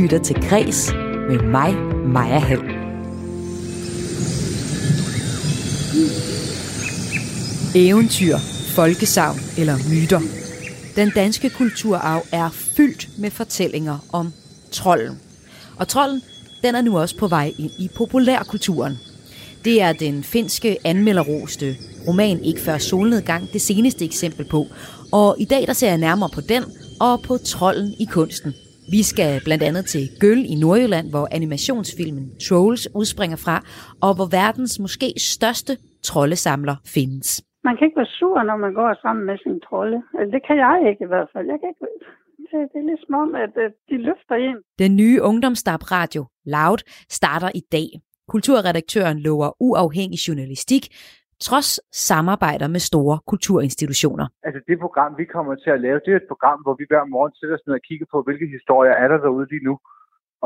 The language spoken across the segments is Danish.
lytter til Græs med mig, Maja Hall. Eventyr, folkesavn eller myter. Den danske kulturarv er fyldt med fortællinger om trolden. Og trolden, den er nu også på vej ind i populærkulturen. Det er den finske anmelderroste roman Ikke før solnedgang det seneste eksempel på. Og i dag der ser jeg nærmere på den og på trolden i kunsten. Vi skal blandt andet til Gøl i Nordjylland, hvor animationsfilmen Trolls udspringer fra, og hvor verdens måske største troldesamler findes. Man kan ikke være sur, når man går sammen med sin trolde. Altså, det kan jeg ikke i hvert fald. Jeg kan ikke... Det er ligesom om, at de løfter ind. Den nye ungdomsstab radio, Loud, starter i dag. Kulturredaktøren lover uafhængig journalistik, trods samarbejder med store kulturinstitutioner. Altså det program, vi kommer til at lave, det er et program, hvor vi hver morgen sætter os ned og kigger på, hvilke historier er der derude lige nu.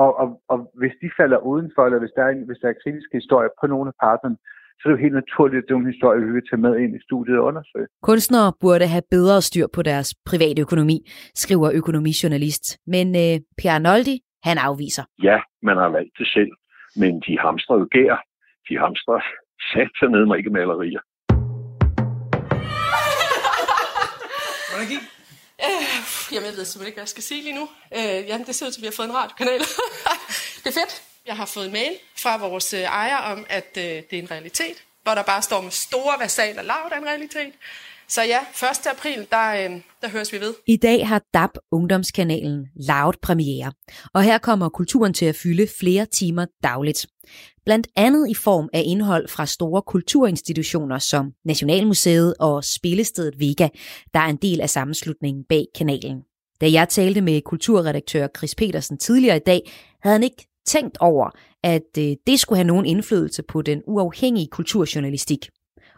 Og, og, og hvis de falder udenfor, eller hvis der, er, hvis der er kritiske historier på nogle af parterne, så er det jo helt naturligt, at det er nogle historier, vi vil tage med ind i studiet og undersøge. Kunstnere burde have bedre styr på deres private økonomi, skriver økonomijournalist. Men øh, Pierre Noldi, han afviser. Ja, man har valgt det selv, men de hamstrer jo gær. De hamstrer sat ned mig ikke malerier. Hvordan gik? Øh, jamen, jeg ved simpelthen ikke, hvad jeg skal sige lige nu. Øh, jamen, det ser ud til, at vi har fået en radiokanal. det er fedt. Jeg har fået en mail fra vores øh, ejer om, at øh, det er en realitet, hvor der bare står med store versaler lavt af en realitet. Så ja, 1. april, der, øh, der høres vi ved. I dag har DAB Ungdomskanalen Loud premiere, og her kommer kulturen til at fylde flere timer dagligt. Blandt andet i form af indhold fra store kulturinstitutioner som Nationalmuseet og Spillestedet Vega, der er en del af sammenslutningen bag kanalen. Da jeg talte med kulturredaktør Chris Petersen tidligere i dag, havde han ikke tænkt over, at øh, det skulle have nogen indflydelse på den uafhængige kulturjournalistik.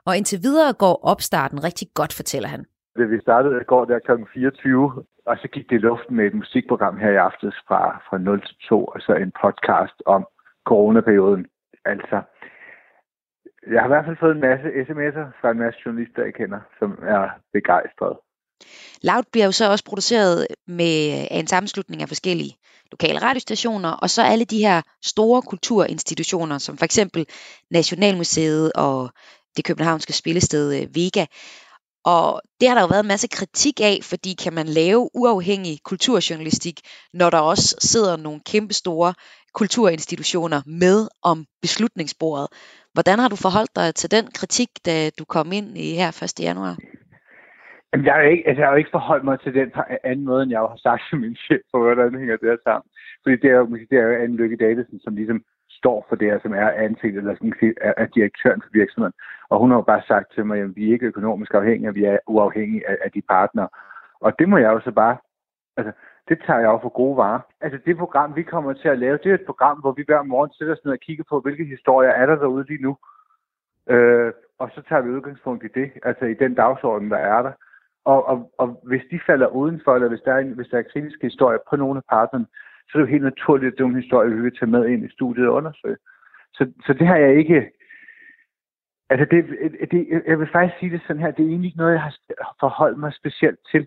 Og indtil videre går opstarten rigtig godt, fortæller han. Vi startede i går der kl. 24, og så gik det i luften med et musikprogram her i aftes fra, fra 0 til 2, og så en podcast om coronaperioden. Altså, jeg har i hvert fald fået en masse sms'er fra en masse journalister, jeg kender, som er begejstrede. Loud bliver jo så også produceret med en sammenslutning af forskellige lokale radiostationer, og så alle de her store kulturinstitutioner, som for eksempel Nationalmuseet og det københavnske spillested øh, Vega. Og det har der jo været en masse kritik af, fordi kan man lave uafhængig kulturjournalistik, når der også sidder nogle kæmpestore kulturinstitutioner med om beslutningsbordet. Hvordan har du forholdt dig til den kritik, da du kom ind i her 1. januar? Jamen, jeg, har ikke, altså, jeg har jo ikke forholdt mig til den på anden måde, end jeg har sagt til min chef, for hvordan hænger det her sammen. Fordi det er jo, det er jo Anne Lykke Davidsen, som ligesom står for det her, som er ansigt, eller sådan er, er direktøren for virksomheden. Og hun har jo bare sagt til mig, at vi er ikke økonomisk afhængige, vi er uafhængige af, af de partnere. Og det må jeg jo så bare, altså, det tager jeg jo for gode varer. Altså det program, vi kommer til at lave, det er et program, hvor vi hver morgen sætter os ned og kigger på, hvilke historier er der derude lige nu. Øh, og så tager vi udgangspunkt i det, altså i den dagsorden, der er der. Og, og, og hvis de falder udenfor, eller hvis der er, en, hvis der er kritiske historier på nogle af partnerne, så er det jo helt naturligt, at det er en historie, vi vil tage med ind i studiet og undersøge. Så, så det har jeg ikke... Altså, det, det, jeg vil faktisk sige det sådan her, det er egentlig ikke noget, jeg har forholdt mig specielt til.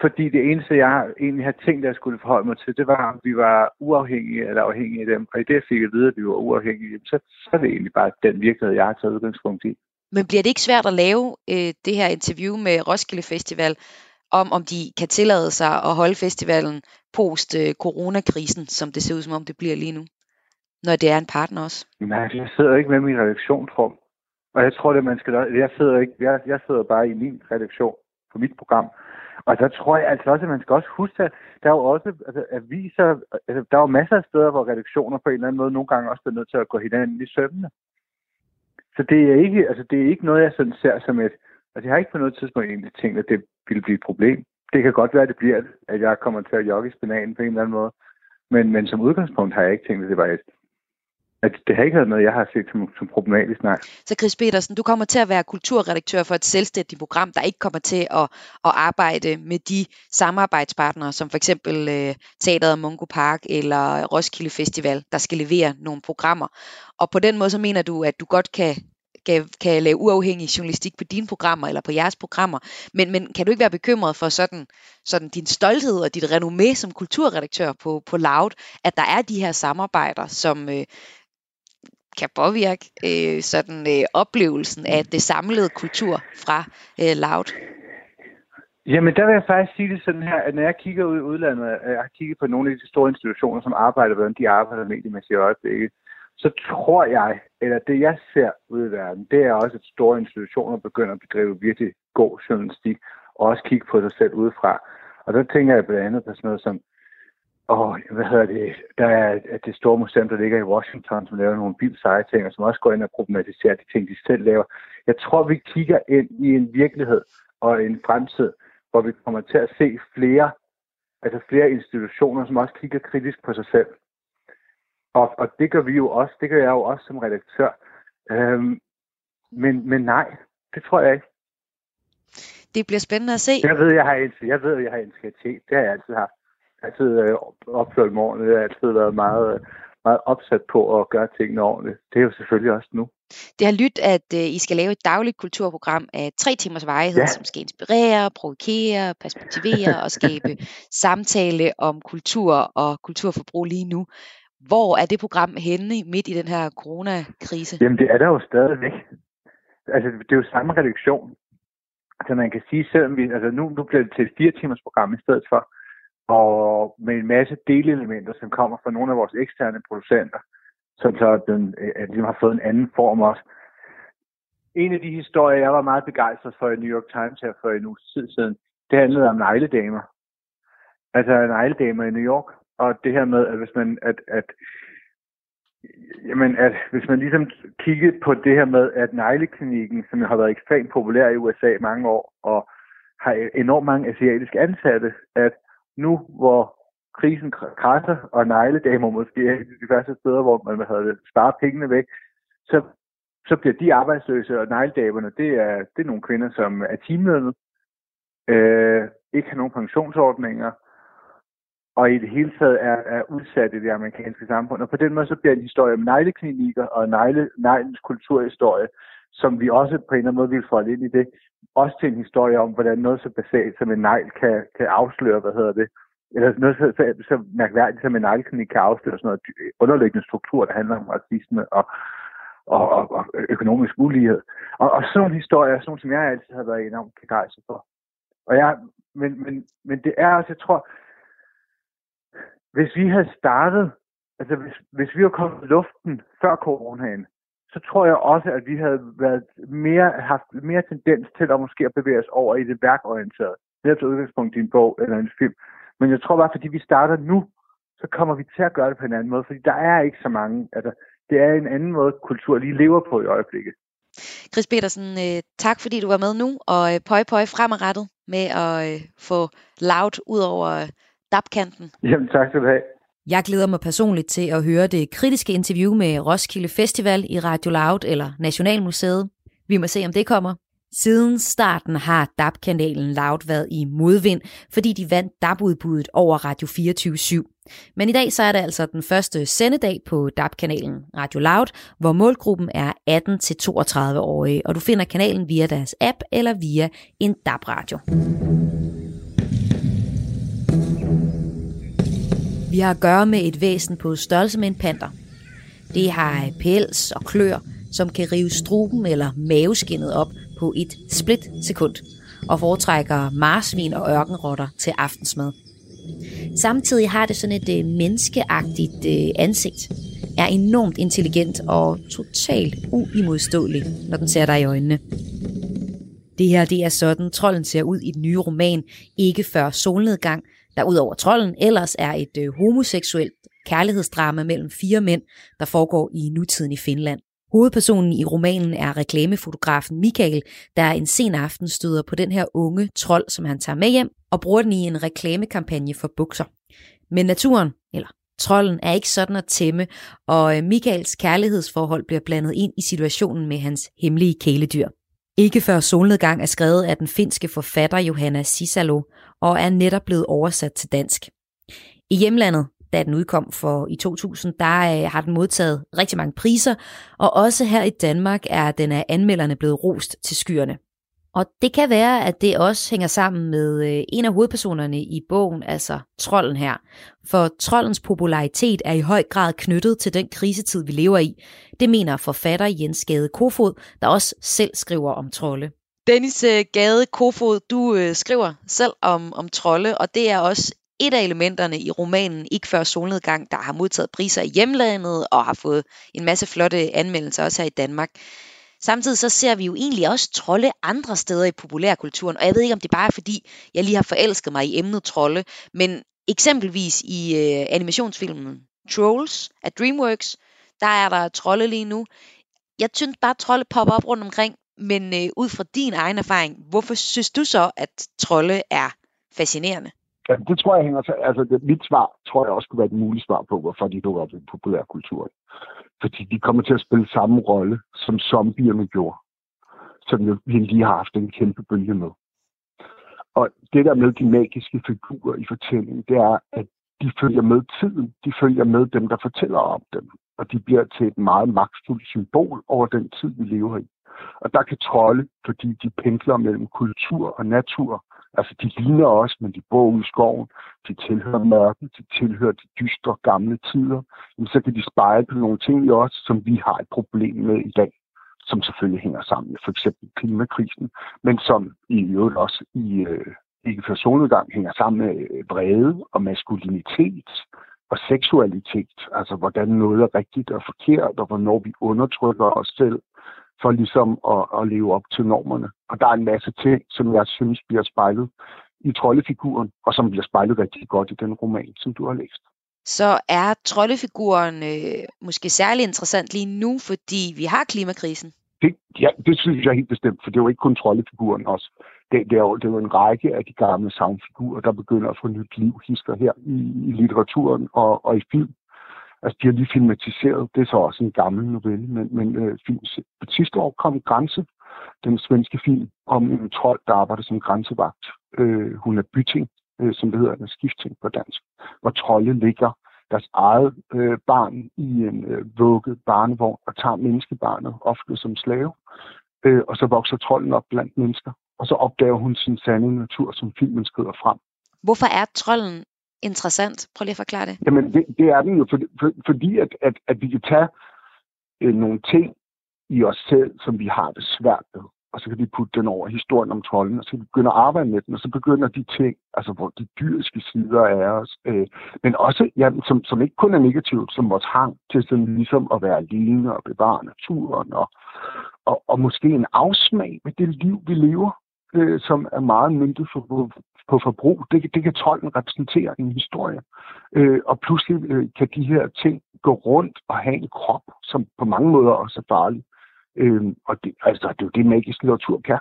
Fordi det eneste, jeg egentlig har tænkt, at jeg skulle forholde mig til, det var, om vi var uafhængige eller afhængige af dem. Og i det, jeg fik at vide, at vi var uafhængige, så, så er det egentlig bare den virkelighed, jeg har taget udgangspunkt i. Men bliver det ikke svært at lave øh, det her interview med Roskilde Festival, om om de kan tillade sig at holde festivalen post-coronakrisen, øh, som det ser ud som om det bliver lige nu? Når det er en partner også. Nej, jeg sidder ikke med min redaktionsrum. Og jeg tror, det man skal... Jeg sidder, ikke, jeg, jeg sidder bare i min redaktion på mit program. Og der tror jeg altså også, at man skal også huske, at der er jo også altså, aviser, altså, der er jo masser af steder, hvor redaktioner på en eller anden måde nogle gange også er nødt til at gå hinanden i sømmene. Så det er ikke, altså, det er ikke noget, jeg sådan ser som et... Altså, jeg har ikke på noget tidspunkt egentlig tænkt, at det ville blive et problem. Det kan godt være, at det bliver at jeg kommer til at jogge spinaten på en eller anden måde. Men, men som udgangspunkt har jeg ikke tænkt, at det var et, at det har ikke været noget, jeg har set som, som problematisk, nej. Så Chris Petersen, du kommer til at være kulturredaktør for et selvstændigt program, der ikke kommer til at, at arbejde med de samarbejdspartnere, som for eksempel øh, Teateret Mungo Park eller Roskilde Festival, der skal levere nogle programmer. Og på den måde så mener du, at du godt kan, kan, kan lave uafhængig journalistik på dine programmer eller på jeres programmer. Men, men kan du ikke være bekymret for sådan, sådan din stolthed og dit renommé som kulturredaktør på, på Loud, at der er de her samarbejder, som, øh, kan påvirke øh, sådan øh, oplevelsen af det samlede kultur fra øh, Loud? Jamen, der vil jeg faktisk sige det sådan her, at når jeg kigger ud i udlandet, jeg har kigget på nogle af de store institutioner, som arbejder, hvordan de arbejder mediemæssigt i øjeblikket, så tror jeg, eller det jeg ser ud i verden, det er også, at store institutioner begynder at bedrive virkelig god journalistik, og også kigge på sig selv udefra. Og der tænker jeg blandt andet på sådan noget som og hvad hedder det, der er at det store museum, der ligger i Washington, som laver nogle vildt seje ting, og som også går ind og problematiserer de ting, de selv laver. Jeg tror, vi kigger ind i en virkelighed og en fremtid, hvor vi kommer til at se flere, altså flere institutioner, som også kigger kritisk på sig selv. Og, og det gør vi jo også, det gør jeg jo også som redaktør. Øhm, men, men nej, det tror jeg ikke. Det bliver spændende at se. Jeg ved, jeg har en, jeg ved, jeg har integritet. Det har jeg altid haft altid øh, opført mig ordentligt. Jeg har altid været meget, meget opsat på at gøre tingene ordentligt. Det er jo selvfølgelig også nu. Det har lyttet, at øh, I skal lave et dagligt kulturprogram af tre timers varighed, ja. som skal inspirere, provokere, perspektivere og skabe samtale om kultur og kulturforbrug lige nu. Hvor er det program henne midt i den her coronakrise? Jamen det er der jo stadigvæk. Altså det er jo samme reduktion. Altså man kan sige, selvom vi, altså nu, nu bliver det til et fire timers program i stedet for, og med en masse delelementer, som kommer fra nogle af vores eksterne producenter, som så den, at de har fået en anden form også. En af de historier, jeg var meget begejstret for i New York Times her for en uge tid siden, det handlede om negledamer. Altså negledamer i New York. Og det her med, at hvis man, at, at, jamen, at hvis man ligesom kiggede på det her med, at negleklinikken, som har været ekstremt populær i USA i mange år, og har enormt mange asiatiske ansatte, at nu hvor krisen krasser, og negledamer måske er de første steder, hvor man havde sparet pengene væk, så, så bliver de arbejdsløse, og negledamerne, det er, det er nogle kvinder, som er timelønnet, øh, ikke har nogen pensionsordninger, og i det hele taget er, er udsat i det amerikanske samfund. Og på den måde så bliver en historie om negleklinikker og negle, neglens kulturhistorie, som vi også på en eller anden måde vil folde ind i det, også til en historie om, hvordan noget så basalt som en negl kan, kan afsløre, hvad hedder det, eller noget så, så, så mærkværdigt som en negleklinik kan afsløre sådan noget underliggende struktur, der handler om racisme og, og, og, og økonomisk ulighed. Og, og sådan nogle historier, sådan nogle, som jeg altid har været enormt begejstret for. Og jeg, men, men, men det er også, jeg tror, hvis vi havde startet, altså hvis, hvis vi var kommet i luften før coronaen, så tror jeg også, at vi havde været mere, haft mere tendens til at måske at bevæge os over i det værkorienterede. Det til altså udgangspunkt i en bog eller en film. Men jeg tror bare, fordi vi starter nu, så kommer vi til at gøre det på en anden måde, fordi der er ikke så mange, altså det er en anden måde, kultur lige lever på i øjeblikket. Chris Petersen, øh, tak fordi du var med nu, og øh, pøj pøj fremadrettet med at øh, få loud ud over dapkanten. Jamen tak skal du have. Jeg glæder mig personligt til at høre det kritiske interview med Roskilde Festival i Radio Loud eller Nationalmuseet. Vi må se, om det kommer. Siden starten har DAB-kanalen Loud været i modvind, fordi de vandt DAB-udbuddet over Radio 24 Men i dag så er det altså den første sendedag på DAB-kanalen Radio Loud, hvor målgruppen er 18-32-årige, og du finder kanalen via deres app eller via en DAB-radio. Vi har at gøre med et væsen på størrelse med en panter. Det har pels og klør, som kan rive struben eller maveskinnet op på et split sekund, og foretrækker marsvin og ørkenrotter til aftensmad. Samtidig har det sådan et øh, menneskeagtigt øh, ansigt, er enormt intelligent og totalt uimodståelig, når den ser dig i øjnene. Det her det er sådan, trolden ser ud i den nye roman Ikke før solnedgang, der ud over trolden ellers er et øh, homoseksuelt kærlighedsdrama mellem fire mænd, der foregår i nutiden i Finland. Hovedpersonen i romanen er reklamefotografen Michael, der en sen aften støder på den her unge trold, som han tager med hjem, og bruger den i en reklamekampagne for bukser. Men naturen, eller trolden, er ikke sådan at tæmme, og øh, Michaels kærlighedsforhold bliver blandet ind i situationen med hans hemmelige kæledyr. Ikke før solnedgang er skrevet af den finske forfatter Johanna Sisalo, og er netop blevet oversat til dansk. I hjemlandet, da den udkom for i 2000, der øh, har den modtaget rigtig mange priser, og også her i Danmark er den af anmelderne blevet rost til skyerne. Og det kan være, at det også hænger sammen med øh, en af hovedpersonerne i bogen, altså trolden her. For trollens popularitet er i høj grad knyttet til den krisetid, vi lever i. Det mener forfatter Jens Gade Kofod, der også selv skriver om trolde. Dennis øh, Gade Kofod, du øh, skriver selv om, om trolde, og det er også et af elementerne i romanen Ikke før solnedgang, der har modtaget priser i hjemlandet og har fået en masse flotte anmeldelser også her i Danmark. Samtidig så ser vi jo egentlig også trolde andre steder i populærkulturen, og jeg ved ikke, om det bare er fordi, jeg lige har forelsket mig i emnet trolde, men eksempelvis i øh, animationsfilmen Trolls af DreamWorks, der er der trolde lige nu. Jeg synes bare, at trolde popper op rundt omkring, men øh, ud fra din egen erfaring, hvorfor synes du så, at trolde er fascinerende? Ja, det tror jeg hænger til. Altså, det, mit svar tror jeg også kunne være et muligt svar på, hvorfor de dukker op i populærkulturen. Fordi de kommer til at spille samme rolle, som zombierne gjorde. Som vi lige har haft en kæmpe bølge med. Og det der med de magiske figurer i fortællingen, det er, at de følger med tiden. De følger med dem, der fortæller om dem. Og de bliver til et meget magtfuldt symbol over den tid, vi lever i. Og der kan trolde, fordi de pendler mellem kultur og natur, Altså, de ligner os, men de bor ude i skoven. De tilhører mørket, de tilhører de dystre gamle tider. Men så kan de spejle på nogle ting i os, som vi har et problem med i dag som selvfølgelig hænger sammen med for eksempel klimakrisen, men som i øvrigt også i øh, ikke for solnedgang hænger sammen med øh, vrede og maskulinitet og seksualitet. Altså hvordan noget er rigtigt og forkert, og hvornår vi undertrykker os selv for ligesom at, at leve op til normerne. Og der er en masse ting, som jeg synes bliver spejlet i troldefiguren, og som bliver spejlet rigtig godt i den roman, som du har læst. Så er troldefiguren øh, måske særlig interessant lige nu, fordi vi har klimakrisen? Det, ja, det synes jeg helt bestemt, for det er jo ikke kun troldefiguren også. Det, det, er jo, det er jo en række af de gamle savnfigurer, der begynder at få nyt liv, hisker her i, i litteraturen og, og i film. Altså, de har lige filmatiseret, det er så også en gammel novelle, men, men øh, film. sidste år kom Grænse, den svenske film om en trold, der arbejder som grænsevagt. Øh, hun er byting, øh, som det hedder, eller skifting på dansk, hvor trolde ligger deres eget øh, barn i en øh, vugget barnevogn og tager menneskebarnet, ofte som slave. Øh, og så vokser trolden op blandt mennesker. Og så opdager hun sin sande natur, som filmen skrider frem. Hvorfor er trolden interessant? Prøv lige at forklare det. Jamen, det, det er den jo, for, for, fordi at, at, at vi kan tage øh, nogle ting i os selv, som vi har det svært med, og så kan vi putte den over historien om trolden, og så begynder at arbejde med den, og så begynder de ting, altså hvor de dyriske sider er os, øh, men også, ja, som, som ikke kun er negativt, som vores hang til sådan ligesom at være alene og bevare naturen, og, og, og måske en afsmag med det liv, vi lever, øh, som er meget myndigt for, på forbrug. Det, det kan trolden repræsentere en historie. Øh, og pludselig øh, kan de her ting gå rundt og have en krop, som på mange måder også er farlig. Øh, og det, altså, det er jo det, magisk litteratur kan.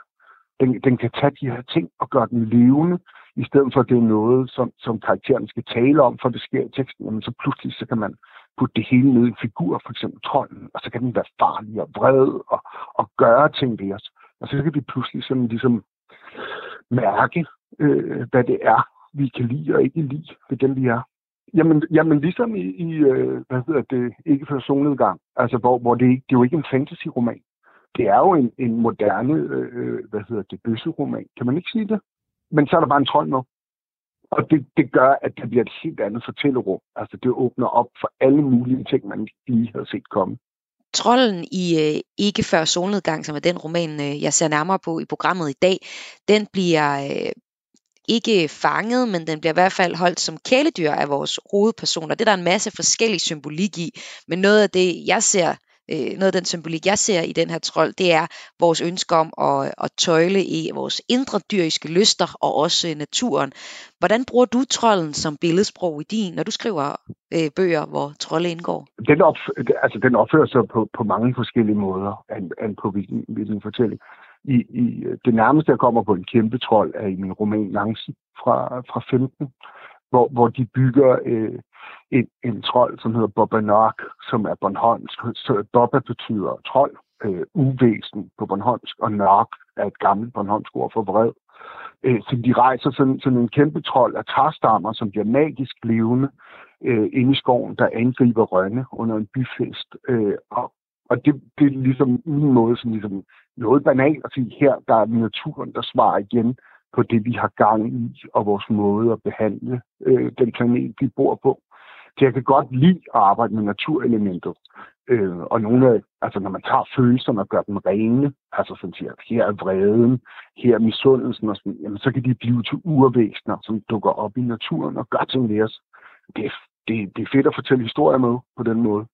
Den, den kan tage de her ting og gøre dem levende, i stedet for at det er noget, som, som karakteren skal tale om, for det sker i teksten. Jamen, så pludselig så kan man putte det hele ned i en figur, for eksempel trolden, og så kan den være farlig og vred og, og gøre ting ved os. Og så kan vi pludselig sådan ligesom mærke, øh, hvad det er, vi kan lide og ikke lide ved dem, vi er. Jamen, jamen ligesom i, i øh, hvad hedder det, ikke for solnedgang, altså hvor, hvor det, det er jo ikke en fantasy-roman. Det er jo en, en moderne, øh, hvad hedder det, bøsseroman. Kan man ikke sige det? Men så er der bare en trold med. Og det, det gør, at det bliver et helt andet fortællerum. Altså det åbner op for alle mulige ting, man lige havde set komme. Trollen i øh, Ikke før solnedgang, som er den roman, øh, jeg ser nærmere på i programmet i dag, den bliver øh, ikke fanget, men den bliver i hvert fald holdt som kæledyr af vores hovedpersoner. Det er der en masse forskellig symbolik i, men noget af det, jeg ser, øh, noget af den symbolik, jeg ser i den her trold, det er vores ønske om at, at tøjle i vores indre dyriske lyster og også naturen. Hvordan bruger du trolden som billedsprog i din, når du skriver øh, bøger, hvor trolde indgår? Den, op, altså, den opfører sig på, på mange forskellige måder, end, end på hvilken, hvilken fortælling i, i det nærmeste, jeg kommer på en kæmpe trold, er i min roman Lancen fra, fra 15, hvor, hvor de bygger øh, en, en trold, som hedder Bobanok, som er Bornholmsk. Så Boba betyder trold, øh, uvæsen på Bornholmsk, og nok er et gammelt Bornholmsk ord for vred. Øh, så de rejser sådan, sådan en kæmpe trold af træstammer, som bliver magisk levende, øh, inde i skoven, der angriber rønne under en byfest. Øh, og og det, det er ligesom en måde, som ligesom noget banalt at sige, her der er naturen, der svarer igen på det, vi har gang i, og vores måde at behandle øh, den planet, vi bor på. Så jeg kan godt lide at arbejde med naturelementet. Øh, og nogle af, altså når man tager følelserne og gør dem rene, altså sådan siger, her er vreden, her er misundelsen og sådan, jamen så kan de blive til urvæsener, som dukker op i naturen og gør ting ved os. Det, det, det er fedt at fortælle historier med på den måde.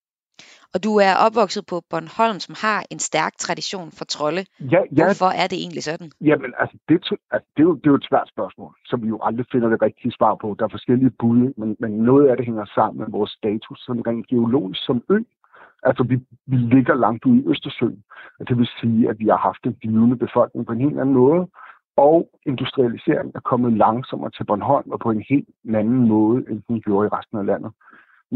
Og du er opvokset på Bornholm, som har en stærk tradition for trolde. Ja, ja. Hvorfor er det egentlig sådan? Jamen, altså, det, altså, det, er jo, det er jo et svært spørgsmål, som vi jo aldrig finder det rigtige svar på. Der er forskellige bud, men, men noget af det hænger sammen med vores status som rent geologisk som ø. Altså, vi, vi ligger langt ude i Østersøen. Og det vil sige, at vi har haft en blivende befolkning på en helt anden måde. Og industrialiseringen er kommet langsommere til Bornholm og på en helt anden måde, end den gjorde i resten af landet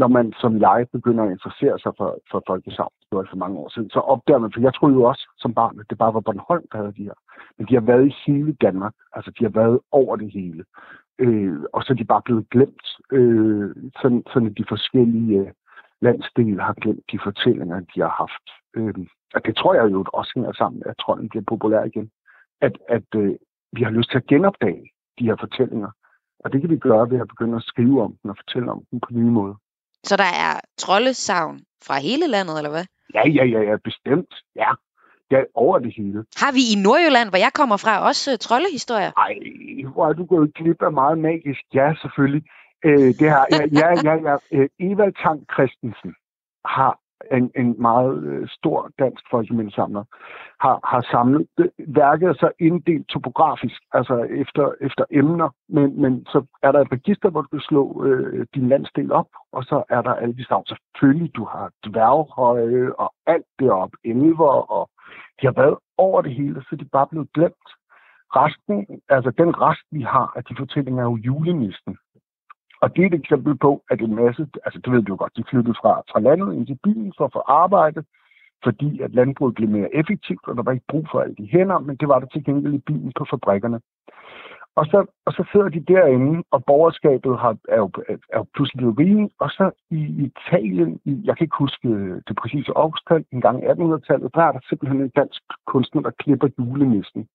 når man som jeg begynder at interessere sig for, for folkesavn, det var for mange år siden, så opdager man, for jeg troede jo også som barn, at det bare var Bornholm, der havde de her. Men de har været i hele Danmark, altså de har været over det hele. Øh, og så er de bare blevet glemt, øh, sådan, sådan de forskellige øh, landsdele har glemt de fortællinger, de har haft. Øh, og det tror jeg jo også hænger sammen med, at trolden bliver populær igen. At, at øh, vi har lyst til at genopdage de her fortællinger. Og det kan vi gøre ved at begynde at skrive om dem og fortælle om dem på nye måder. Så der er troldesavn fra hele landet, eller hvad? Ja, ja, ja, ja, bestemt. Ja, ja, over det hele. Har vi i Nordjylland, hvor jeg kommer fra, også uh, troldehistorier? Ej, hvor er du gået glip af meget magisk. Ja, selvfølgelig. Øh, det har, ja, ja, ja, ja. Øh, Evald Tang Christensen har en, en meget øh, stor dansk folkemindesamler, har, har samlet det, værket så inddelt topografisk, altså efter, efter emner, men, men så er der et register, hvor du kan slå øh, din landsdel op, og så er der alle de stavn. Selvfølgelig, du har dværghøje og alt det op, elver, og de har været over det hele, så de er bare blevet glemt. Resten, altså den rest, vi har af de fortællinger, er jo julenisten. Og det er et eksempel på, at en masse, altså det ved du godt, de flyttede fra, fra landet ind til byen for at få arbejde, fordi at landbruget blev mere effektivt, og der var ikke brug for alle de hænder, men det var der til gengæld i byen på fabrikkerne. Og så, og så sidder de derinde, og borgerskabet har, er, jo, er jo pludselig blevet rige, og så i Italien, i, jeg kan ikke huske øh, det præcise årstal, en gang i 1800-tallet, der er der simpelthen en dansk kunstner, der klipper julenissen.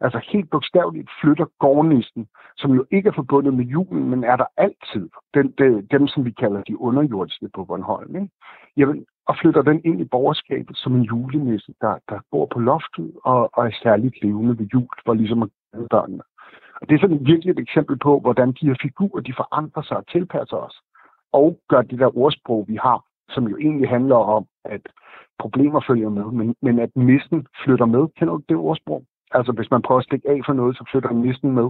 Altså helt bogstaveligt flytter gårdnissen, som jo ikke er forbundet med julen, men er der altid. Den, de, dem, som vi kalder de underjordiske på Bornholm. Ikke? Jamen, og flytter den ind i borgerskabet som en julenisse, der, der bor på loftet og, og er særligt levende ved jul, for ligesom at børnene. Og det er sådan virkelig et eksempel på, hvordan de her figurer, de forandrer sig og tilpasser os. Og gør det der ordsprog, vi har, som jo egentlig handler om, at problemer følger med, men, men at nissen flytter med. Kender du det ordsprog? Altså hvis man prøver at stikke af for noget, så flytter næsten med.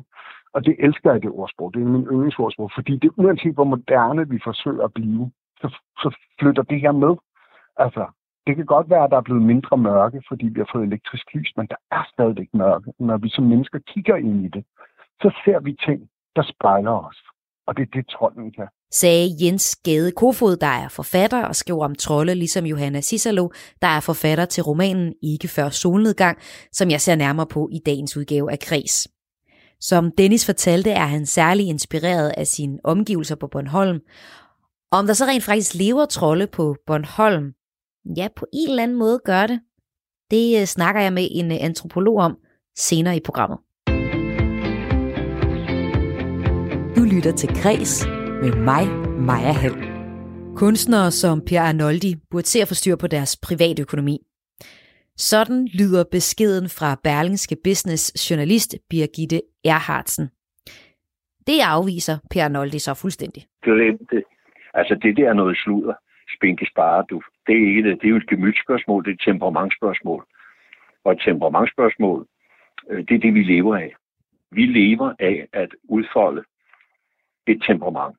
Og det elsker jeg, det ordsprog. Det er min yndlingsordsprog, fordi det uanset hvor moderne vi forsøger at blive, så, så flytter det her med. Altså, det kan godt være, at der er blevet mindre mørke, fordi vi har fået elektrisk lys, men der er stadigvæk mørke. Når vi som mennesker kigger ind i det, så ser vi ting, der spejler os. Og det er det, trolden kan. Sagde Jens Gade Kofod, der er forfatter og skriver om trolde, ligesom Johanna Cicero, der er forfatter til romanen Ikke før solnedgang, som jeg ser nærmere på i dagens udgave af Kres. Som Dennis fortalte, er han særlig inspireret af sine omgivelser på Bornholm. Om der så rent faktisk lever trolde på Bornholm, ja, på en eller anden måde gør det. Det øh, snakker jeg med en øh, antropolog om senere i programmet. Du lytter til Kres med mig, Maja Hall. Kunstnere som Per Arnoldi burde se at få styr på deres private økonomi. Sådan lyder beskeden fra Berlingske Business journalist Birgitte Erhardsen. Det afviser Per Arnoldi så fuldstændig. Glem det. Altså det der er noget sludder. Spinke spare, du. Det er, ikke det. det er jo et gemytspørgsmål, det er et temperamentspørgsmål. Og et temperamentspørgsmål, øh, det er det, vi lever af. Vi lever af at udfolde et temperament.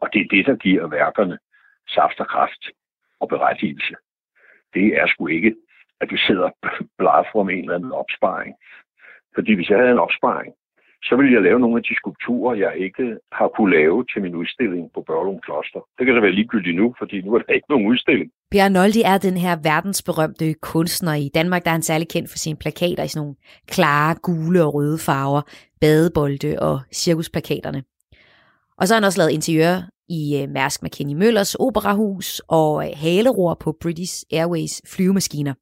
Og det er det, der giver værkerne saft og kraft og berettigelse. Det er sgu ikke, at du sidder og om en eller anden opsparing. Fordi hvis jeg havde en opsparing, så ville jeg lave nogle af de skulpturer, jeg ikke har kunne lave til min udstilling på Børlum Kloster. Det kan da være ligegyldigt nu, fordi nu er der ikke nogen udstilling. Bjørn Noldi er den her verdensberømte kunstner i Danmark, der er han særlig kendt for sine plakater i sådan nogle klare, gule og røde farver, badebolde og cirkusplakaterne. Og så har han også lavet interiør i øh, Mærsk McKinney Møllers operahus og øh, haleror på British Airways flyvemaskiner.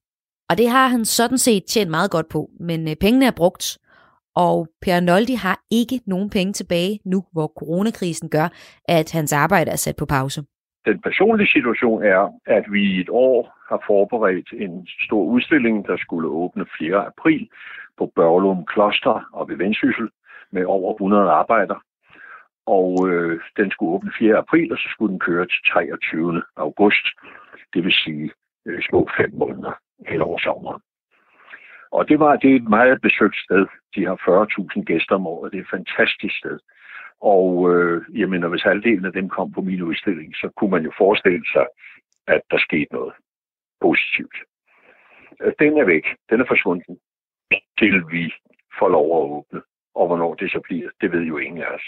Og det har han sådan set tjent meget godt på, men øh, pengene er brugt, og Per Noldi har ikke nogen penge tilbage nu, hvor coronakrisen gør, at hans arbejde er sat på pause. Den personlige situation er, at vi i et år har forberedt en stor udstilling, der skulle åbne 4. april på Børlum Kloster og ved Vendsyssel med over 100 arbejdere. Og øh, den skulle åbne 4. april, og så skulle den køre til 23. august. Det vil sige øh, små fem måneder hen over sommeren. Og det var det er et meget besøgt sted. De har 40.000 gæster om året. Det er et fantastisk sted. Og øh, jeg mener, hvis halvdelen af dem kom på min udstilling, så kunne man jo forestille sig, at der skete noget positivt. Øh, den er væk. Den er forsvundet, til vi får lov at åbne. Og hvornår det så bliver, det ved jo ingen af os.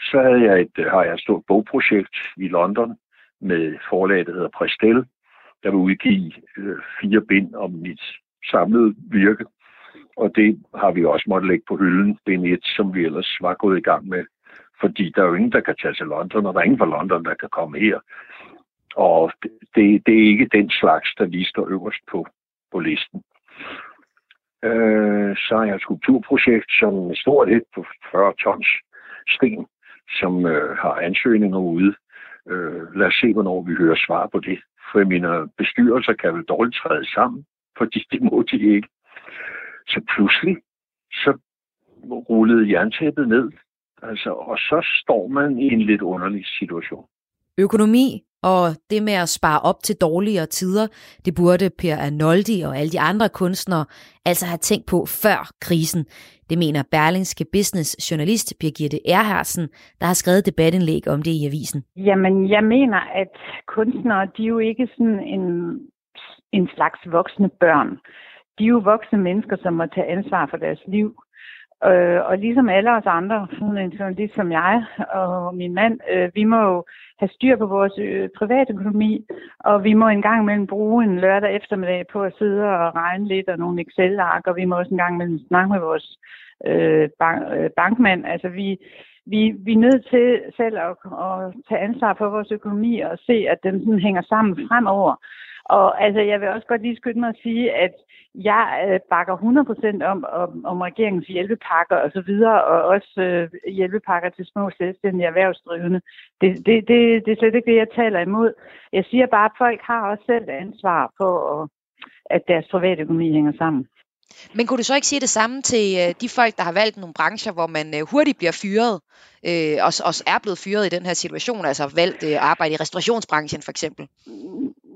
Så havde jeg et, har jeg et stort bogprojekt i London med forlaget, der hedder Prestel, der vil udgive øh, fire bind om mit samlede virke. Og det har vi også måttet lægge på hylden. bind 1, som vi ellers var gået i gang med. Fordi der er jo ingen, der kan tage til London, og der er ingen fra London, der kan komme her. Og det, det er ikke den slags, der lige står øverst på, på listen. Øh, så har jeg et skulpturprojekt, som er stort et på 40 tons sten, som øh, har ansøgninger ude. Øh, lad os se, hvornår vi hører svar på det. For mine bestyrelser kan vel dårligt træde sammen, fordi det må de ikke. Så pludselig, så rullede jerntæppet ned. Altså, og så står man i en lidt underlig situation. Økonomi og det med at spare op til dårligere tider, det burde Per Arnoldi og alle de andre kunstnere altså have tænkt på før krisen. Det mener Berlingske Business journalist Birgitte Erhardsen, der har skrevet debatindlæg om det i avisen. Jamen, jeg mener, at kunstnere, de er jo ikke sådan en, en slags voksne børn. De er jo voksne mennesker, som må tage ansvar for deres liv. Øh, og ligesom alle os andre, sådan en journalist som jeg og min mand, øh, vi må jo have styr på vores øh, privatøkonomi, og vi må en gang imellem bruge en lørdag eftermiddag på at sidde og regne lidt og nogle Excel-ark, og vi må også en gang imellem snakke med vores øh, bank, øh, bankmand. Altså vi, vi, vi er nødt til selv at, at tage ansvar for vores økonomi og se, at den sådan hænger sammen fremover. Og altså, jeg vil også godt lige skynde mig at sige, at jeg øh, bakker 100% om, om, om regeringens hjælpepakker og så videre, og også øh, hjælpepakker til små selvstændige erhvervsdrivende. Det, det, det, det er slet ikke det, jeg taler imod. Jeg siger bare, at folk har også selv ansvar på, at, øh, at deres private økonomi hænger sammen. Men kunne du så ikke sige det samme til øh, de folk, der har valgt nogle brancher, hvor man øh, hurtigt bliver fyret, øh, og også er blevet fyret i den her situation, altså valgt øh, arbejde i restaurationsbranchen for eksempel?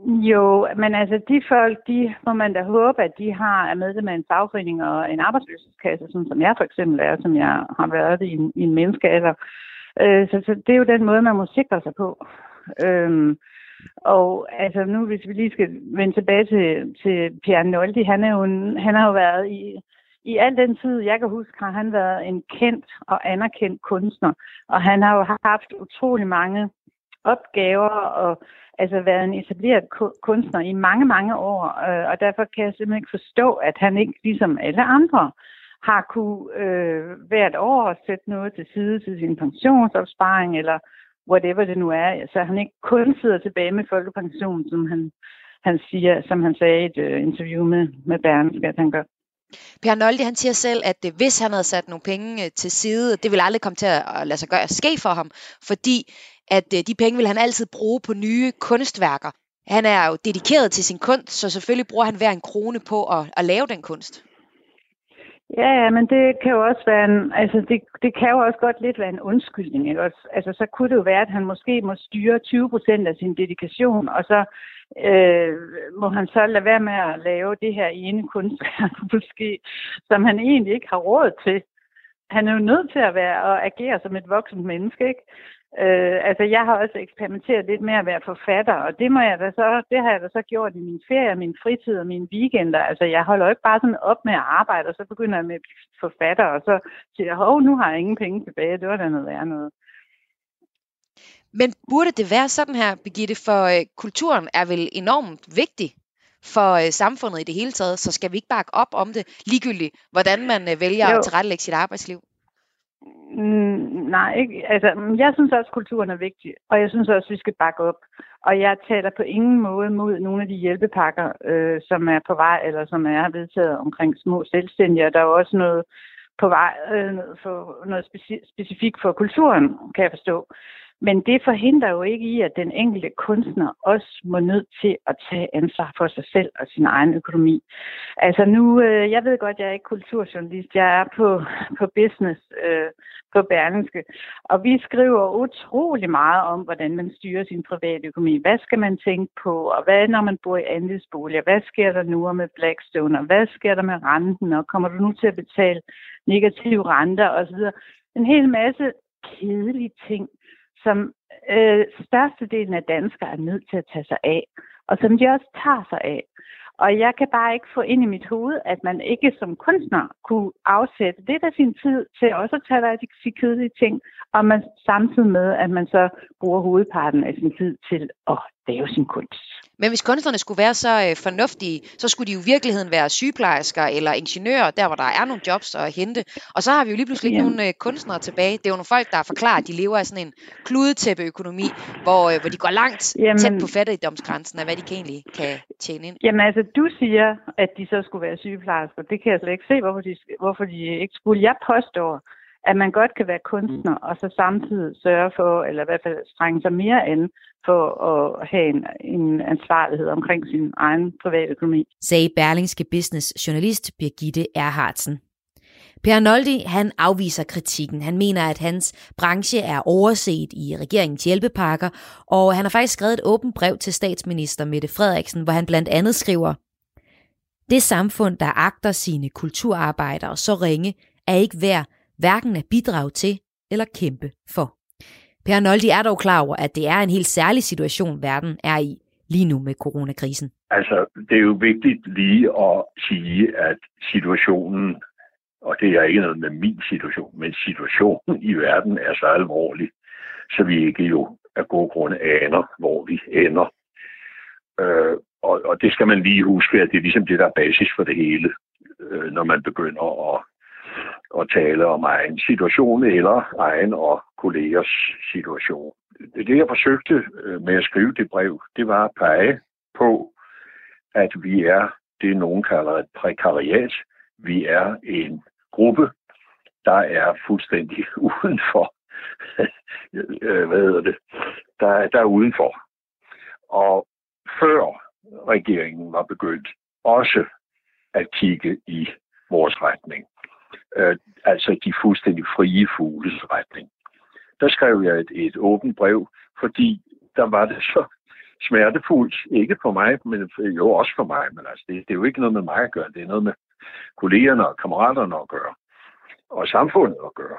Jo, men altså de folk, de må man da håbe, at de har er medlem af en fagforening og en arbejdsløshedskasse, sådan som jeg for eksempel er, som jeg har været i en, i en menneskealder. Øh, så, så det er jo den måde, man må sikre sig på. Øhm, og altså nu, hvis vi lige skal vende tilbage til, til Pierre Noldi, han, er jo en, han har jo været i, i al den tid, jeg kan huske, har han været en kendt og anerkendt kunstner. Og han har jo haft utrolig mange opgaver og altså været en etableret kunstner i mange, mange år. Øh, og derfor kan jeg simpelthen ikke forstå, at han ikke, ligesom alle andre, har kunne øh, hvert år sætte noget til side til sin pensionsopsparing, eller whatever det nu er, så han ikke kun sidder tilbage med folkepension, som han, han siger, som han sagde i et øh, interview med, med Berlingske, at han gør. Per Noldi, han siger selv, at hvis han havde sat nogle penge øh, til side, det ville aldrig komme til at lade sig gøre at ske for ham, fordi at øh, de penge vil han altid bruge på nye kunstværker. Han er jo dedikeret til sin kunst, så selvfølgelig bruger han hver en krone på at, at lave den kunst. Ja, ja, men det kan jo også være en, altså det, det kan jo også godt lidt være en undskyldning. Ikke? Altså så kunne det jo være, at han måske må styre 20 procent af sin dedikation, og så øh, må han så lade være med at lave det her ene kunstværk, måske, som han egentlig ikke har råd til. Han er jo nødt til at være og agere som et voksent menneske, ikke? Øh, altså, jeg har også eksperimenteret lidt med at være forfatter, og det må jeg da så, det har jeg da så gjort i min ferie, min fritid og mine weekender. Altså, jeg holder jo ikke bare sådan op med at arbejde, og så begynder jeg med forfatter, og så siger jeg, hov, nu har jeg ingen penge tilbage, det var da noget værd noget. Men burde det være sådan her, Birgitte, for øh, kulturen er vel enormt vigtig for øh, samfundet i det hele taget, så skal vi ikke bakke op om det ligegyldigt, hvordan man øh, vælger jo. at tilrettelægge sit arbejdsliv? Mm, nej, ikke. Altså, jeg synes også, at kulturen er vigtig, og jeg synes også, at vi skal bakke op. Og jeg taler på ingen måde mod nogle af de hjælpepakker, øh, som er på vej, eller som er vedtaget omkring små selvstændige. Der er jo også noget på vej, øh, for noget speci- specifikt for kulturen, kan jeg forstå. Men det forhindrer jo ikke i, at den enkelte kunstner også må nødt til at tage ansvar for sig selv og sin egen økonomi. Altså nu, øh, jeg ved godt, jeg er ikke kulturjournalist, jeg er på, på business øh, på Berlingske, og vi skriver utrolig meget om, hvordan man styrer sin private økonomi. Hvad skal man tænke på, og hvad når man bor i andelsboliger? Hvad sker der nu med Blackstone, og hvad sker der med renten, og kommer du nu til at betale negative renter osv.? En hel masse kedelige ting, som øh, størstedelen af danskere er nødt til at tage sig af, og som de også tager sig af. Og jeg kan bare ikke få ind i mit hoved, at man ikke som kunstner kunne afsætte lidt af sin tid til også at tage af de kedelige ting, og man samtidig med, at man så bruger hovedparten af sin tid til at lave sin kunst. Men hvis kunstnerne skulle være så øh, fornuftige, så skulle de jo i virkeligheden være sygeplejersker eller ingeniører, der hvor der er nogle jobs at hente. Og så har vi jo lige pludselig ikke ja. nogle øh, kunstnere tilbage. Det er jo nogle folk, der forklarer, at de lever af sådan en kludetæppeøkonomi, hvor, øh, hvor de går langt Jamen, tæt på fattigdomsgrænsen af, hvad de kan egentlig kan tjene ind. Jamen altså, du siger, at de så skulle være sygeplejersker. Det kan jeg slet ikke se, hvorfor de, hvorfor de ikke skulle. Jeg påstår, at man godt kan være kunstner, og så samtidig sørge for, eller i hvert fald strenge sig mere ind for at have en, en ansvarlighed omkring sin egen private økonomi. Sagde Berlingske Business journalist Birgitte Erhardsen. Per Noldi, han afviser kritikken. Han mener, at hans branche er overset i regeringens hjælpepakker, og han har faktisk skrevet et åbent brev til statsminister Mette Frederiksen, hvor han blandt andet skriver, det samfund, der agter sine kulturarbejdere så ringe, er ikke værd hverken at bidrage til eller kæmpe for. Per Noldi er dog klar over, at det er en helt særlig situation, verden er i lige nu med coronakrisen. Altså, det er jo vigtigt lige at sige, at situationen, og det er ikke noget med min situation, men situationen i verden er så alvorlig, så vi ikke jo af gode grunde aner, hvor vi ender. Øh, og, og det skal man lige huske, at det er ligesom det, der er basis for det hele, øh, når man begynder at at tale om egen situation eller egen og kollegers situation. Det, jeg forsøgte øh, med at skrive det brev, det var at pege på, at vi er det, nogen kalder et prekariat. Vi er en gruppe, der er fuldstændig udenfor. Øh, hvad hedder det? Der, der er udenfor. Og før regeringen var begyndt også at kigge i vores retning, øh, altså de fuldstændig frie fugles retning. Der skrev jeg et, et åbent brev, fordi der var det så smertefuldt, ikke for mig, men jo også for mig, men altså det, det er jo ikke noget med mig at gøre, det er noget med kollegerne og kammeraterne at gøre, og samfundet at gøre.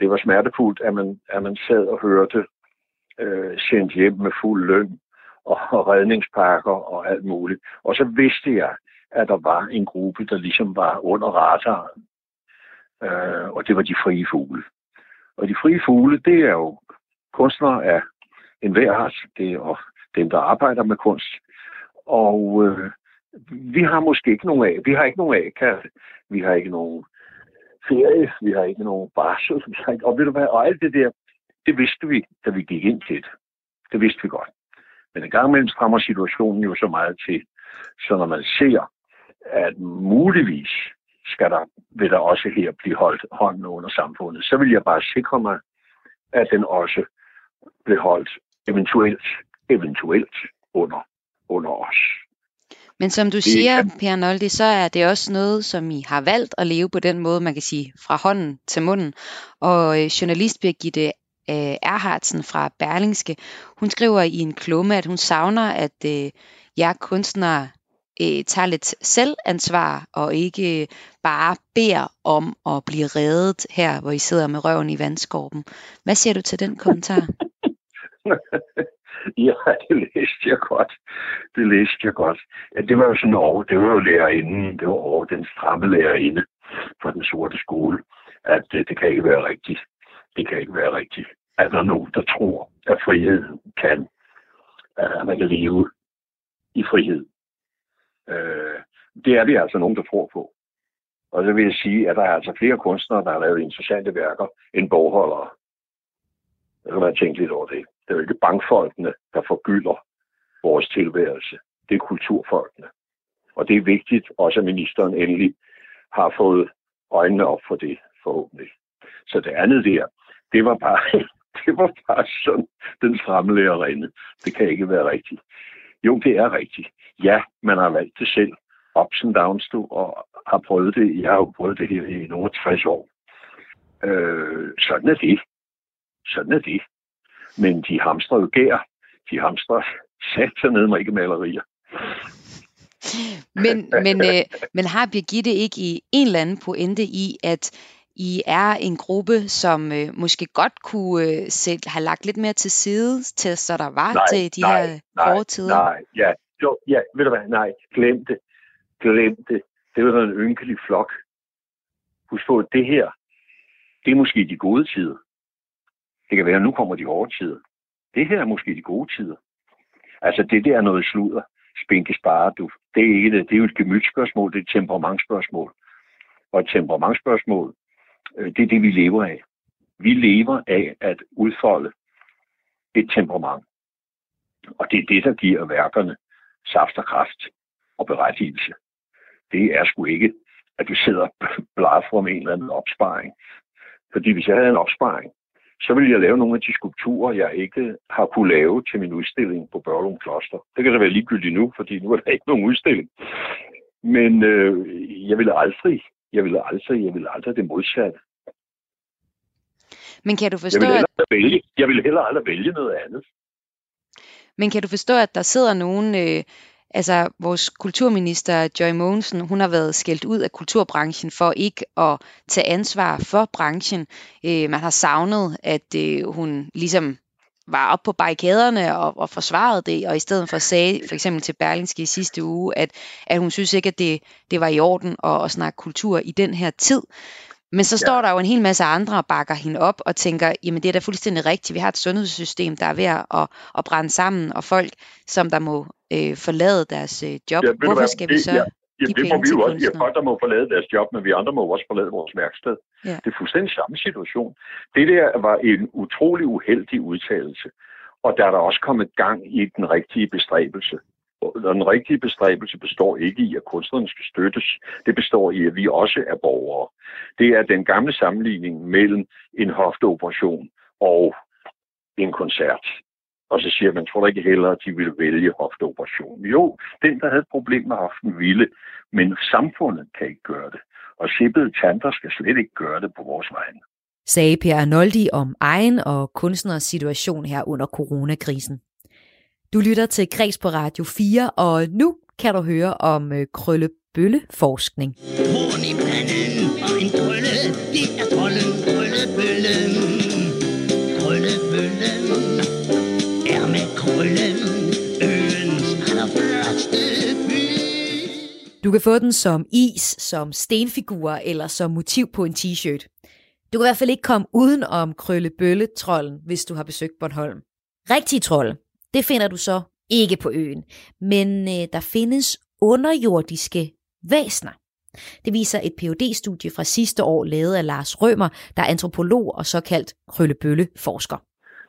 Det var smertefuldt, at man, at man sad og hørte øh, sendt hjem med fuld løn og, og redningspakker og alt muligt. Og så vidste jeg, at der var en gruppe, der ligesom var under radaren øh, og det var de frie fugle. Og de frie fugle, det er jo kunstnere af enhver art. Det er og dem, der arbejder med kunst. Og øh, vi har måske ikke nogen af. Vi har ikke nogen af. Vi har ikke nogen ferie. Vi har ikke nogen barsel. Vi har ikke, og ved du hvad? Og alt det der, det vidste vi, da vi gik ind til det. Det vidste vi godt. Men en gang imellem strammer situationen jo så meget til, så når man ser, at muligvis skal der, vil der også her blive holdt hånden under samfundet. Så vil jeg bare sikre mig, at den også bliver holdt eventuelt, eventuelt under, under os. Men som du det siger, kan... Per Noldi, så er det også noget, som I har valgt at leve på den måde, man kan sige, fra hånden til munden. Og øh, journalist Birgitte øh, Erhardsen fra Berlingske, hun skriver i en klumme, at hun savner, at øh, jer kunstnere øh, tager lidt selvansvar og ikke bare beder om at blive reddet her, hvor I sidder med røven i vandskorben. Hvad siger du til den kommentar? ja, det læste jeg godt. Det læste jeg godt. Ja, det var jo sådan over, det var jo lærerinden, det var over den stramme lærerinde fra den sorte skole, at det, det kan ikke være rigtigt. Det kan ikke være rigtigt. At der er nogen, der tror, at frihed kan, at man kan leve i frihed. Øh, det er vi altså nogen, der tror på. Og så vil jeg sige, at der er altså flere kunstnere, der har lavet interessante værker end bogholdere. Så kan man tænke lidt over det. Det er jo ikke bankfolkene, der forgylder vores tilværelse. Det er kulturfolkene. Og det er vigtigt, også at ministeren endelig har fået øjnene op for det, forhåbentlig. Så det andet der, det var bare, det var bare sådan den fremlærerinde. Det kan ikke være rigtigt. Jo, det er rigtigt. Ja, man har valgt det selv. Ups and downs, du, og har prøvet det. Jeg har jo prøvet det her i nogle 60 år. Øh, sådan er det. Sådan er det. Men de hamstrer jo gær. De hamstrer sat sig ned med ikke malerier. Men, men, øh, men har Birgitte ikke i en eller anden pointe i, at i er en gruppe, som øh, måske godt kunne øh, sætte, have lagt lidt mere til side, til så der var nej, til de nej, her nej, hårde tider? Nej, ja, jo, ja, ved du hvad, nej, glem det. Glem det. Det var en ynkelig flok. Husk på, at det her, det er måske de gode tider. Det kan være, at nu kommer de hårde tider. Det her er måske de gode tider. Altså, det der er noget sludder. Spinke spare, du. Det er, ikke det. det er jo et gemytspørgsmål, det er et temperamentsspørgsmål. Og et temperamentsspørgsmål, Øh, det er det, vi lever af. Vi lever af at udfolde et temperament. Og det er det, der giver værkerne saft og kraft og berettigelse. Det er sgu ikke, at du sidder og blaffer en eller anden opsparing. Fordi hvis jeg havde en opsparing, så ville jeg lave nogle af de skulpturer, jeg ikke har kunne lave til min udstilling på Børlum Kloster. Det kan så være ligegyldigt nu, fordi nu er der ikke nogen udstilling. Men øh, jeg ville aldrig, jeg ville aldrig, jeg ville aldrig det modsatte. Men kan du forstå, jeg ville at... vælge, jeg ville heller aldrig vælge noget andet. Men kan du forstå, at der sidder nogen øh, Altså, vores kulturminister Joy Mogensen, hun har været skældt ud af kulturbranchen for ikke at tage ansvar for branchen. Øh, man har savnet, at øh, hun ligesom var op på barrikaderne og, og forsvarede det, og i stedet for sagde for eksempel til Berlingske i sidste uge, at, at hun synes ikke, at det, det var i orden at, at snakke kultur i den her tid. Men så står ja. der jo en hel masse andre og bakker hende op og tænker, jamen det er da fuldstændig rigtigt. Vi har et sundhedssystem, der er ved at, at brænde sammen, og folk, som der må øh, forlade deres øh, job. Ja, Hvorfor skal vi så ja. Jamen, det må vi jo også. Har folk, der må forlade deres job, men vi andre må også forlade vores værksted. Ja. Det er fuldstændig samme situation. Det der var en utrolig uheldig udtalelse, og der er der også kommet gang i den rigtige bestræbelse. Og den rigtige bestræbelse består ikke i, at kunstnerne skal støttes. Det består i, at vi også er borgere. Det er den gamle sammenligning mellem en hofteoperation og en koncert. Og så siger man, tror da ikke heller, at de ville vælge hofteoperation? Jo, den, der havde et problem med hoften, ville, men samfundet kan ikke gøre det. Og sippede tanter skal slet ikke gøre det på vores vegne. Sagde Per Arnoldi om egen og kunstners situation her under coronakrisen. Du lytter til Græs på Radio 4, og nu kan du høre om øh, krøllebølleforskning. Horn i panden og en krølle, det er trolden krøllebøllen. Krøllebøllen er med krøllen øens allerførste by. Du kan få den som is, som stenfigur eller som motiv på en t-shirt. Du kan i hvert fald ikke komme uden om krøllebølletrollen, hvis du har besøgt Bornholm. Rigtig trold, det finder du så ikke på øen, men øh, der findes underjordiske væsner. Det viser et phd studie fra sidste år, lavet af Lars Rømer, der er antropolog og såkaldt krøllebølle-forsker.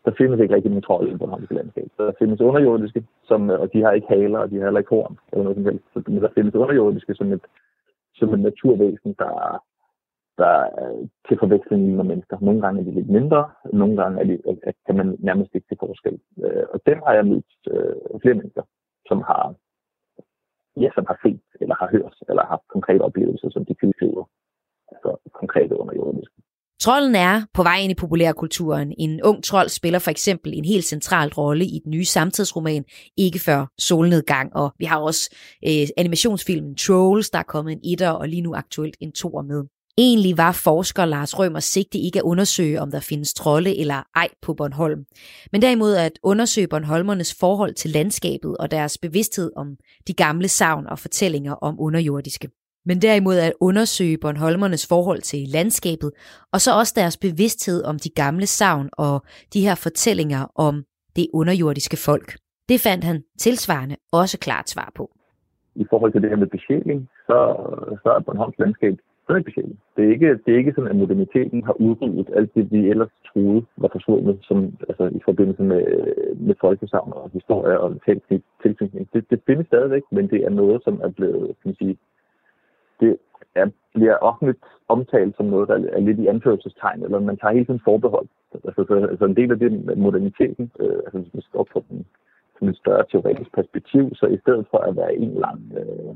Der findes ikke rigtig trolde i Bornholmske landskab. Der findes underjordiske, som, øh, og de har ikke haler, og de har heller ikke horn, eller noget som helst. Men der findes underjordiske som et, som et naturvæsen, der der øh, til forveksling ligner mennesker. Nogle gange er de lidt mindre, nogle gange er de, kan man nærmest ikke se forskel. Øh, og dem har jeg mødt øh, flere mennesker, som har, ja, som har set, eller har hørt, eller har haft konkrete oplevelser, som de tilskriver. Altså konkrete underjordiske. Trolden er på vej ind i populærkulturen. En ung trold spiller for eksempel en helt central rolle i den nye samtidsroman Ikke før solnedgang, og vi har også øh, animationsfilmen Trolls, der er kommet en etter og lige nu aktuelt en toer med. Egentlig var forsker Lars Rømers sigte ikke at undersøge, om der findes trolde eller ej på Bornholm, men derimod at undersøge Bornholmernes forhold til landskabet og deres bevidsthed om de gamle savn og fortællinger om underjordiske. Men derimod at undersøge Bornholmernes forhold til landskabet, og så også deres bevidsthed om de gamle savn og de her fortællinger om det underjordiske folk. Det fandt han tilsvarende også klart svar på. I forhold til det her med besjæling, så, så er Bornholms landskab stadig besjælet. Det er ikke, det er ikke sådan, at moderniteten har udryddet alt det, vi ellers troede var forsvundet som, altså, i forbindelse med, med folkesavn og historie og tilknytning. Det, det findes stadigvæk, men det er noget, som er blevet, kan man sige, det er, bliver offentligt omtalt som noget, der er lidt i anførselstegn, eller man tager hele tiden forbehold. Altså, så, altså en del af det med moderniteten, øh, altså hvis man står på den som et større teoretisk perspektiv, så i stedet for at være en lang øh,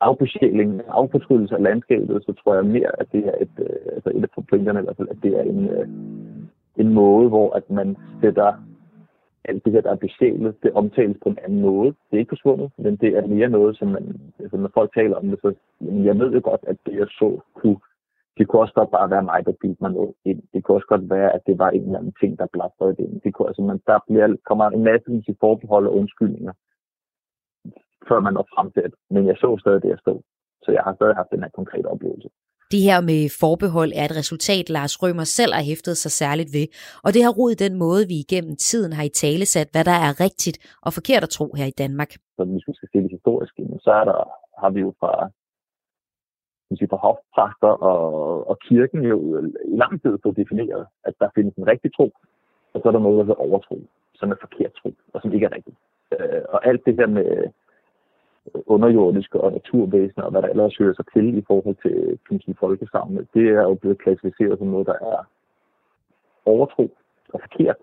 afbesjæling, affortrydelse af landskabet, så tror jeg mere, at det er et, øh, altså et af pointerne i hvert fald, at det er en, øh, en måde, hvor at man sætter alt det her, der er besjælet, det omtales på en anden måde. Det er ikke forsvundet, men det er mere noget, som man, altså når folk taler om det, så jamen, jeg ved jo godt, at det jeg så kunne, det kunne også godt bare være mig, der bildte mig noget ind. Det kunne også godt være, at det var en eller anden ting, der blastrede ind. Det kunne, altså, man, der bliver, kommer en masse forbehold og undskyldninger, før man når frem til det. Men jeg så stadig det, jeg stod. Så jeg har stadig haft den her konkrete oplevelse. Det her med forbehold er et resultat, Lars Rømer selv har hæftet sig særligt ved, og det har rodet den måde, vi igennem tiden har i tale sat, hvad der er rigtigt og forkert at tro her i Danmark. Så hvis vi skal se det historiske, så er der, har vi jo fra, sige, fra hofpræster og, og kirken jo i lang tid fået defineret, at der findes en rigtig tro, og så er der noget, der hedder overtro, som er forkert tro, og som ikke er rigtigt. Øh, og alt det her med underjordiske og naturvæsener, og hvad der ellers hører sig til i forhold til kan sige, det er jo blevet klassificeret som noget, der er overtro og forkert,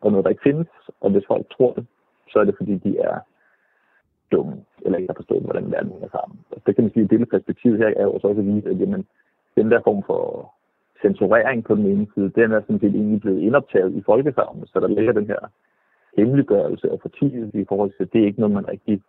og noget, der ikke findes. Og hvis folk tror det, så er det fordi, de er dumme, eller ikke har forstået, hvordan verden hænger sammen. Og det kan man sige, at det perspektiv her er jo også at vise, at jamen, den der form for censurering på den ene side, den er sådan set egentlig blevet indoptaget i folkesavnet, så der ligger den her hemmeliggørelse og fortielse i forhold til, at det er ikke noget, man rigtig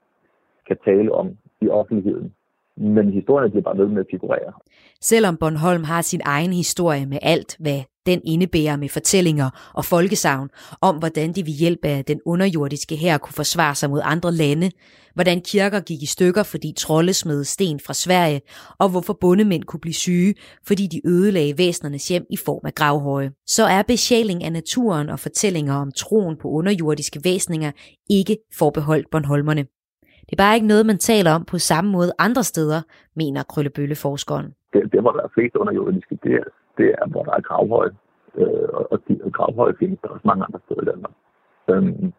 kan tale om i offentligheden. Men historien bliver bare ved med at figurere. Selvom Bornholm har sin egen historie med alt, hvad den indebærer med fortællinger og folkesavn om, hvordan de ved hjælp af den underjordiske her kunne forsvare sig mod andre lande, hvordan kirker gik i stykker, fordi trolde smed sten fra Sverige, og hvorfor bondemænd kunne blive syge, fordi de ødelagde væsnernes hjem i form af gravhøje. Så er besjæling af naturen og fortællinger om troen på underjordiske væsninger ikke forbeholdt Bornholmerne. Det er bare ikke noget, man taler om på samme måde andre steder, mener Krøllebølle-forskeren. Det, det, hvor der er flest underjordiske, det er, det er, hvor der er gravhøje. Øh, og, de, og gravhøje findes der også mange andre steder i Danmark. Øhm,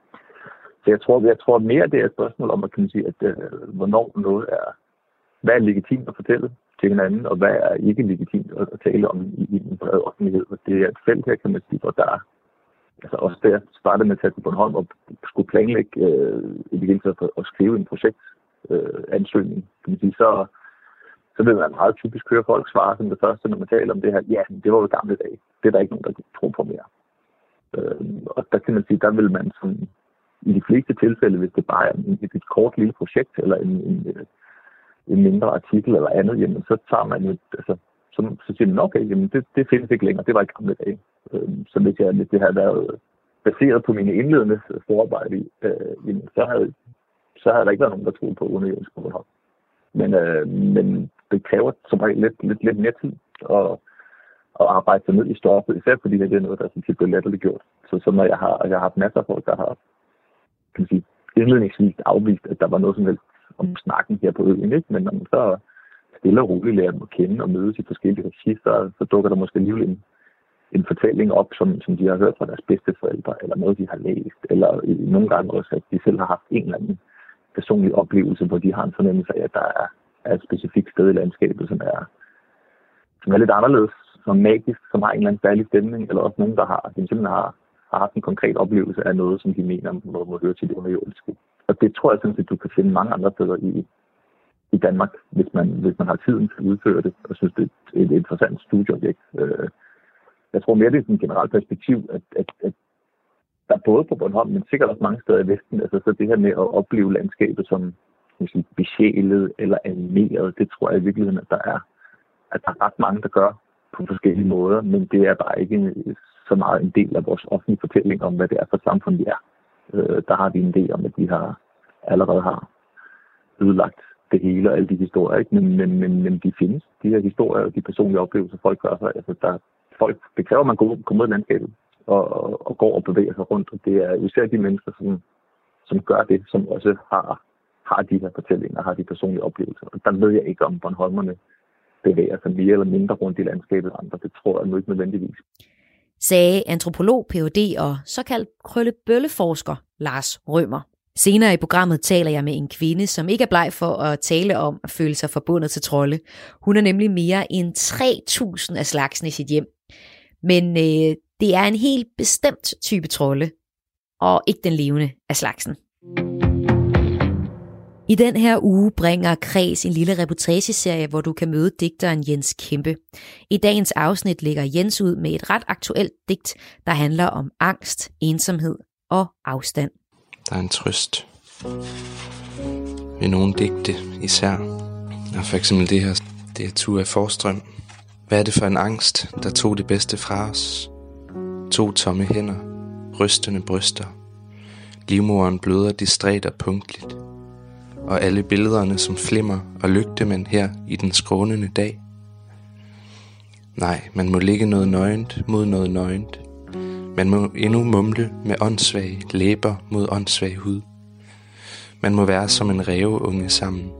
så jeg tror, jeg tror mere, det er et spørgsmål om, at, kan sige, at øh, hvornår noget er, hvad er legitimt at fortælle til hinanden, og hvad er ikke legitimt at, at tale om i, i en bred offentlighed. Og det er et felt her, kan man sige, hvor der altså også der startede med at tage til Bornholm og skulle planlægge øh, i det hele taget at skrive en projektansøgning, øh, kan man sige, så, så vil man meget typisk høre folk svare som det første, når man taler om det her, ja, det var jo gamle dage. Det er der ikke nogen, der tror på mere. Øh, og der kan man sige, der vil man som i de fleste tilfælde, hvis det bare er et, et kort lille projekt, eller en, en, en mindre artikel eller andet, jamen så tager man jo, altså, så, så siger man, okay, jamen det, det findes ikke længere, det var i gamle dage. Øh, så hvis, jeg, hvis det havde været baseret på mine indledende forarbejde, øh, jamen, så, havde, så havde der ikke været nogen, der troede på underjordisk Bornholm. Men, øh, men det kræver som regel lidt, lidt, lidt mere tid at, at arbejde sig ned i stoffet, især fordi det er noget, der er tit bliver latterligt gjort. Så, så når jeg har, jeg har haft masser af folk, der har kan man sige, indledningsvis afvist, at der var noget som helst om snakken her på øen, ikke? men når man så stille og roligt lærer dem at kende og mødes i forskellige regi, så, så dukker der måske alligevel en, en fortælling op, som, som de har hørt fra deres bedste forældre, eller noget, de har læst, eller i, nogle gange også, at de selv har haft en eller anden personlig oplevelse, hvor de har en fornemmelse af, at der er, er et specifikt sted i landskabet, som er, som er lidt anderledes, som magisk, som har en eller anden særlig stemning, eller også nogen, der har, de simpelthen har, har haft en konkret oplevelse af noget, som de mener må, må høre til det underjordiske. Og det tror jeg sådan at du kan finde mange andre steder i, i Danmark, hvis man, hvis man har tiden til at udføre det, og synes, det er et, et interessant studieobjekt. Øh, jeg tror mere, det er sådan et generelt perspektiv, at, at, at der både på Bornholm, men sikkert også mange steder i Vesten, altså så det her med at opleve landskabet som sige, besjælet eller animeret, det tror jeg i virkeligheden, at der er, at der er ret mange, der gør på forskellige måder, men det er bare ikke så meget en del af vores offentlige fortælling om, hvad det er for samfund, vi er. Øh, der har vi en idé om, at vi har allerede har ødelagt det hele og alle de historier, ikke? Men, men, men, men de findes, de her historier og de personlige oplevelser, folk gør sig. Altså, der, folk, det kræver, at man går, kommer ud i landskabet og, og, og går og bevæger sig rundt, og det er især de mennesker, som, som gør det, som også har, har de her fortællinger, har de personlige oplevelser. Og der ved jeg ikke, om Bornholmerne bevæger sig mere eller mindre rundt i landskabet andre. Det tror jeg nu ikke nødvendigvis. Sagde antropolog, Ph.D. og såkaldt krøllebølleforsker Lars Rømer. Senere i programmet taler jeg med en kvinde, som ikke er bleg for at tale om at føle sig forbundet til trolde. Hun er nemlig mere end 3.000 af slagsen i sit hjem. Men øh, det er en helt bestemt type trolde, og ikke den levende af slagsen. I den her uge bringer Kreds en lille reportageserie, hvor du kan møde digteren Jens Kæmpe. I dagens afsnit lægger Jens ud med et ret aktuelt digt, der handler om angst, ensomhed og afstand. Der er en trøst ved nogle digte især. Og for eksempel det her, det er af Forstrøm. Hvad er det for en angst, der tog det bedste fra os? To tomme hænder, rystende bryster. Livmoren bløder distræt og punktligt. Og alle billederne som flimmer og lygtemænd her i den skrånende dag. Nej, man må ligge noget nøgent mod noget nøgent. Man må endnu mumle med åndssvage læber mod åndssvag hud. Man må være som en ræveunge sammen.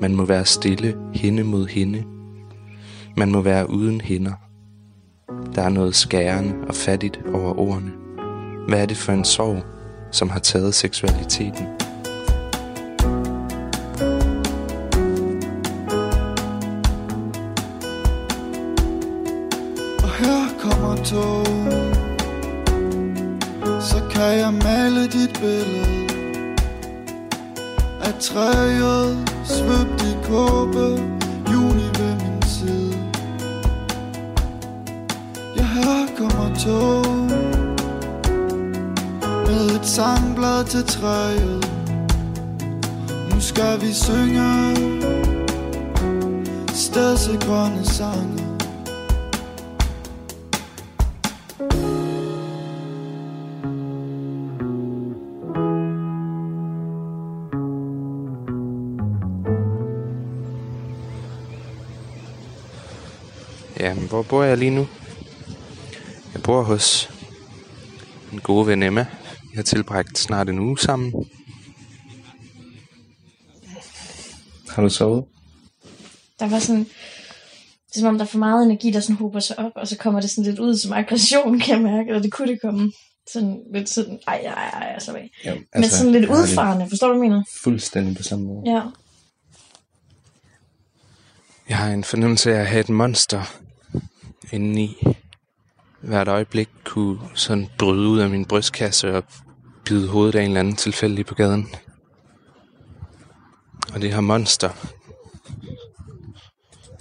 Man må være stille hende mod hende. Man må være uden hænder. Der er noget skærende og fattigt over ordene. Hvad er det for en sorg, som har taget seksualiteten? Og her kommer tog så kan jeg male dit billede Af træet svøbt i kåbe Juni ved min side. Ja, her kommer tog Med et sangblad til træet. Nu skal vi synge Stedsegrønne sange. Hvor bor jeg lige nu? Jeg bor hos en god ven Emma. Vi har tilbragt snart en uge sammen. Har du sovet? Der var sådan, det er som om der er for meget energi, der sådan hober sig op, og så kommer det sådan lidt ud som aggression, kan jeg mærke, eller det kunne det komme. Sådan lidt sådan, ej, ej, ej, ej, så af. Jo, Altså, Men sådan lidt jeg udfarende, forstår du, hvad jeg mener? Fuldstændig på samme måde. Ja. Jeg har en fornemmelse af at have et monster indeni. Hvert øjeblik kunne sådan bryde ud af min brystkasse og bide hovedet af en eller anden tilfældig på gaden. Og det her monster,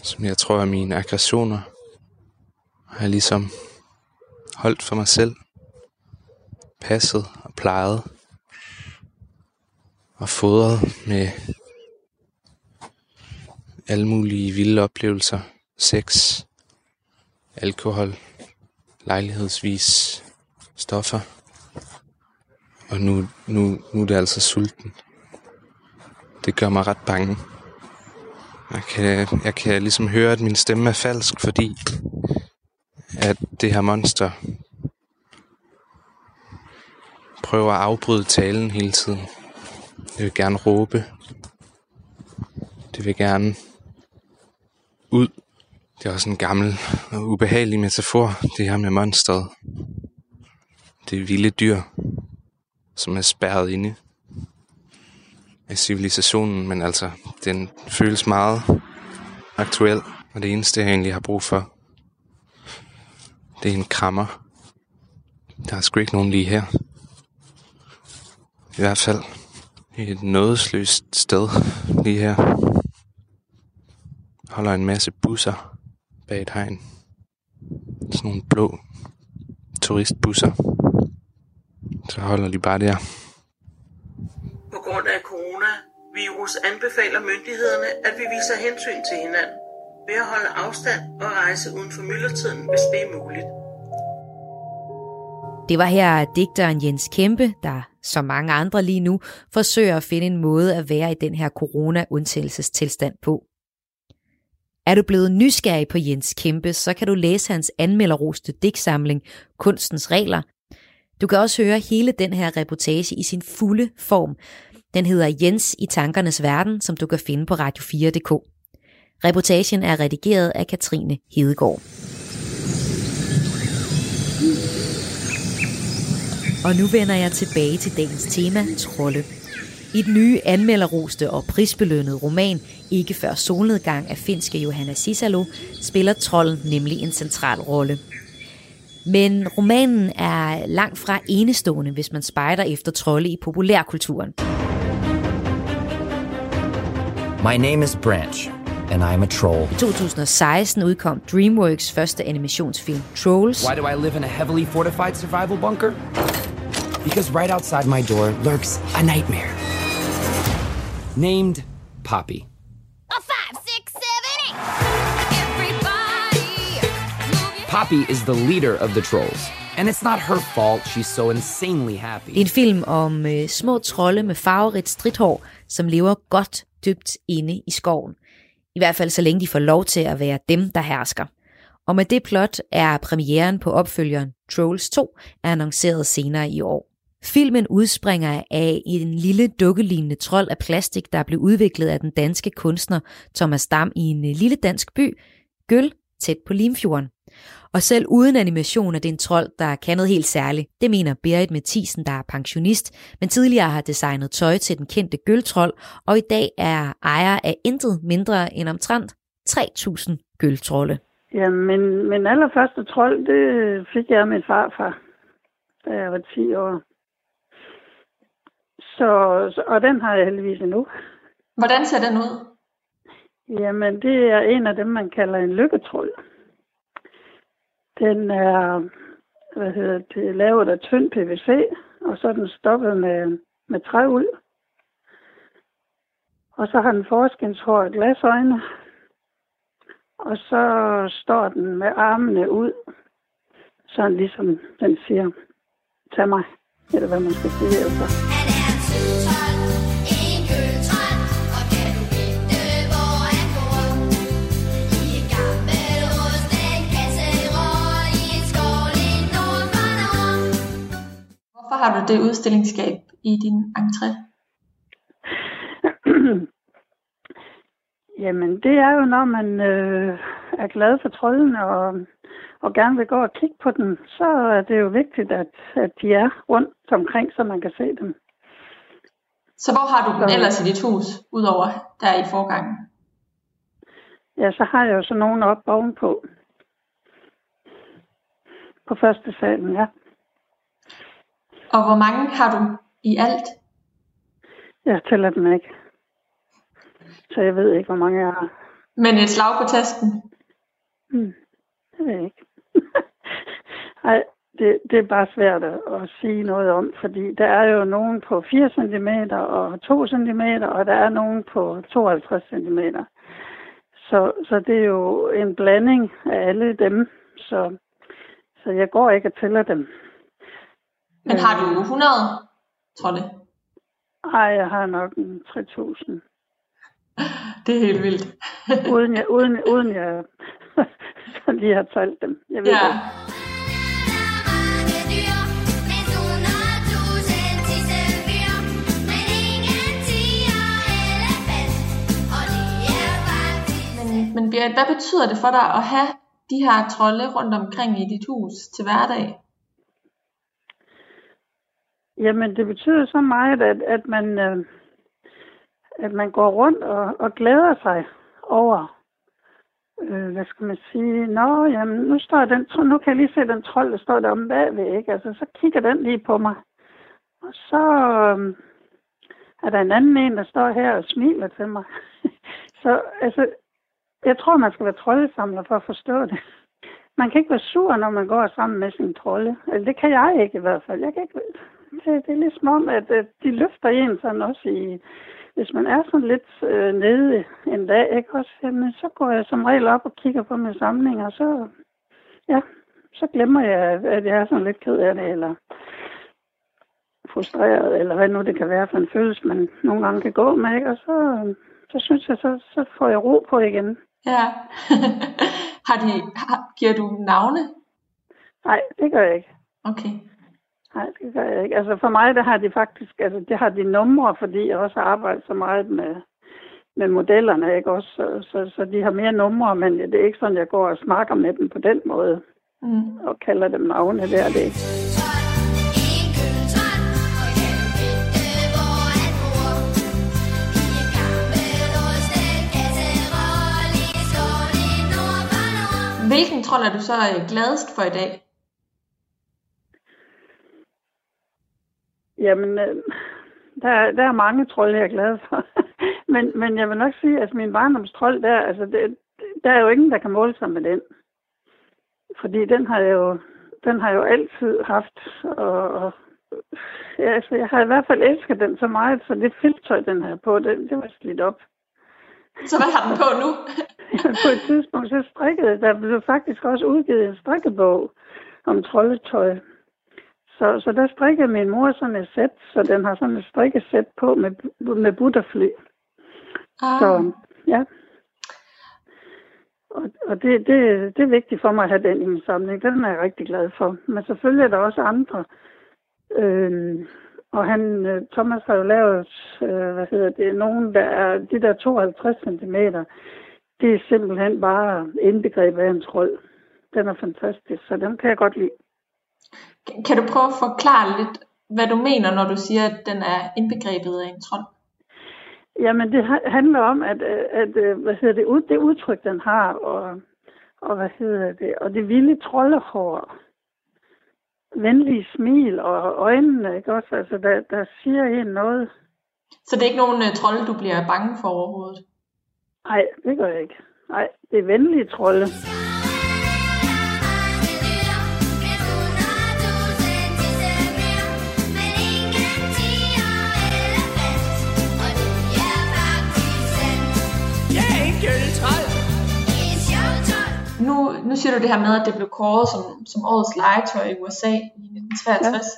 som jeg tror er mine aggressioner, har jeg ligesom holdt for mig selv, passet og plejet og fodret med alle mulige vilde oplevelser. Sex, alkohol, lejlighedsvis stoffer. Og nu, nu, nu er det altså sulten. Det gør mig ret bange. Jeg kan, jeg kan ligesom høre, at min stemme er falsk, fordi at det her monster prøver at afbryde talen hele tiden. Det vil gerne råbe. Det vil gerne ud. Det er også en gammel og ubehagelig metafor, det her med monstret. Det er vilde dyr, som er spærret inde af civilisationen, men altså, den føles meget aktuel, og det eneste, jeg egentlig har brug for, det er en krammer. Der er sgu ikke nogen lige her. I hvert fald et nådesløst sted lige her. Holder en masse busser bag et hegn. Sådan nogle blå turistbusser. Så holder de bare der. På grund af coronavirus anbefaler myndighederne, at vi viser hensyn til hinanden ved at holde afstand og rejse uden for myldretiden, hvis det er muligt. Det var her digteren Jens Kæmpe, der som mange andre lige nu forsøger at finde en måde at være i den her corona-undtagelsestilstand på. Er du blevet nysgerrig på Jens Kæmpe, så kan du læse hans anmelderroste digtsamling Kunstens Regler. Du kan også høre hele den her reportage i sin fulde form. Den hedder Jens i tankernes verden, som du kan finde på radio4.dk. Reportagen er redigeret af Katrine Hedegaard. Og nu vender jeg tilbage til dagens tema, trolde. I den nye anmelderroste og prisbelønnede roman Ikke før solnedgang af finske Johanna Sisalo spiller trolden nemlig en central rolle. Men romanen er langt fra enestående, hvis man spejder efter trolde i populærkulturen. My name is Branch, and I'm a troll. I 2016 udkom DreamWorks første animationsfilm Trolls. Why do I live in a heavily fortified survival bunker? Because right outside my door lurks a nightmare. Named Poppy. Poppy is the leader of the trolls. And it's not her fault she's so insanely happy. Det er en film om øh, små trolde med farverigt stridthår, som lever godt dybt inde i skoven. I hvert fald så længe de får lov til at være dem, der hersker. Og med det plot er premieren på opfølgeren Trolls 2 annonceret senere i år. Filmen udspringer af en lille dukkelignende trold af plastik, der blev udviklet af den danske kunstner Thomas Dam i en øh, lille dansk by, Gøl, tæt på Limfjorden. Og selv uden animation er det en trold, der kan noget helt særligt. Det mener Berit Mathisen, der er pensionist, men tidligere har designet tøj til den kendte gøltrold, og i dag er ejer af intet mindre end omtrent 3.000 gøltrolde. Ja, men min allerførste trold, det fik jeg af min farfar, da jeg var 10 år. Så, og den har jeg heldigvis endnu. Hvordan ser den ud? Jamen, det er en af dem, man kalder en lykketrold. Den er hvad hedder det, lavet af tynd PVC, og så er den stoppet med, med træuld. Og så har den forskinshår og glasøjne. Og så står den med armene ud, sådan ligesom den siger, tag mig, eller hvad man skal sige. Altså. Hvorfor har du det udstillingsskab i din entré? Jamen, det er jo, når man øh, er glad for trolden og, og gerne vil gå og kigge på den, så er det jo vigtigt, at, at de er rundt omkring, så man kan se dem. Så hvor har du Så- ellers i dit hus, udover der i forgangen? Ja, så har jeg jo så nogen op ovenpå. På første salen, ja. Og hvor mange har du i alt? Jeg tæller dem ikke. Så jeg ved ikke, hvor mange jeg har. Men et slag på tasken? Hmm. Det ved jeg ikke. Ej, det, det er bare svært at, sige noget om, fordi der er jo nogen på 4 cm og 2 cm, og der er nogen på 52 cm. Så, så det er jo en blanding af alle dem, så, så jeg går ikke og tæller dem. Men har du 100 trolde? Ej, jeg har nok en 3000. Det er helt vildt. uden jeg, uden, uden jeg lige har talt dem. Jeg ved Ja. det. Men, men Berit, hvad betyder det for dig at have de her trolde rundt omkring i dit hus til hverdag? Jamen, det betyder så meget, at, at, man, øh, at man går rundt og, og glæder sig over, øh, hvad skal man sige, nå, jamen, nu, står den, nu kan jeg lige se den trold, der står der om bagved, ikke? Altså, så kigger den lige på mig. Og så øh, er der en anden en, der står her og smiler til mig. så, altså, jeg tror, man skal være troldesamler for at forstå det. Man kan ikke være sur, når man går sammen med sin trolde. Altså, det kan jeg ikke i hvert fald. Jeg kan ikke, det, det er ligesom om, at, at de løfter en sådan også i... Hvis man er sådan lidt øh, nede en dag, ikke også, jamen, så går jeg som regel op og kigger på mine samlinger, og så, ja, så glemmer jeg, at jeg er sådan lidt ked af det, eller frustreret, eller hvad nu det kan være for en følelse, man nogle gange kan gå med, ikke? og så, så synes jeg, så, så får jeg ro på igen. Ja. har de, har, giver du navne? Nej, det gør jeg ikke. Okay. Nej, det gør jeg ikke. Altså for mig, der har de faktisk, altså det har de numre, fordi jeg også har arbejdet så meget med, med modellerne, ikke også? Så, så, så de har mere numre, men det er ikke sådan, jeg går og snakker med dem på den måde. Mm. Og kalder dem navne der, det ikke. Hvilken trold er du så øh, gladest for i dag? Jamen, øh, der, der er mange trolde, jeg er glad for. men, men jeg vil nok sige, at altså, min barndomstrold, der, altså, det, der er jo ingen, der kan måle sig med den. Fordi den har jeg jo, den har jeg jo altid haft. Og, og ja, altså, jeg har i hvert fald elsket den så meget, så det filtøj, den har på, det, det var slidt op. Så hvad har den på nu? på et tidspunkt så strikkede, der blev faktisk også udgivet en strikkebog om troldetøj. Så, så der strikkede min mor sådan et sæt, så den har sådan et strikkesæt på med, med butterfly. Ah. Så ja. Og, og det, det, det er vigtigt for mig at have den i min samling. Den er jeg rigtig glad for. Men selvfølgelig er der også andre. Øhm, og han, øh, Thomas har jo lavet, øh, hvad hedder det, nogen, der er de der 52 cm. Det er simpelthen bare indbegrebet af en trold. Den er fantastisk, så den kan jeg godt lide. Kan du prøve at forklare lidt, hvad du mener, når du siger, at den er indbegrebet af en trold? Jamen, det handler om, at, at hvad hedder det, det udtryk, den har, og, og hvad hedder det, og det vilde troldehår, venlige smil og øjnene, ikke også? Altså, der, der siger en noget. Så det er ikke nogen uh, trolde, du bliver bange for overhovedet? Nej, det gør jeg ikke. Nej, det er venlige trolde. Nu, siger du det her med, at det blev kåret som, som årets legetøj i USA i 1963.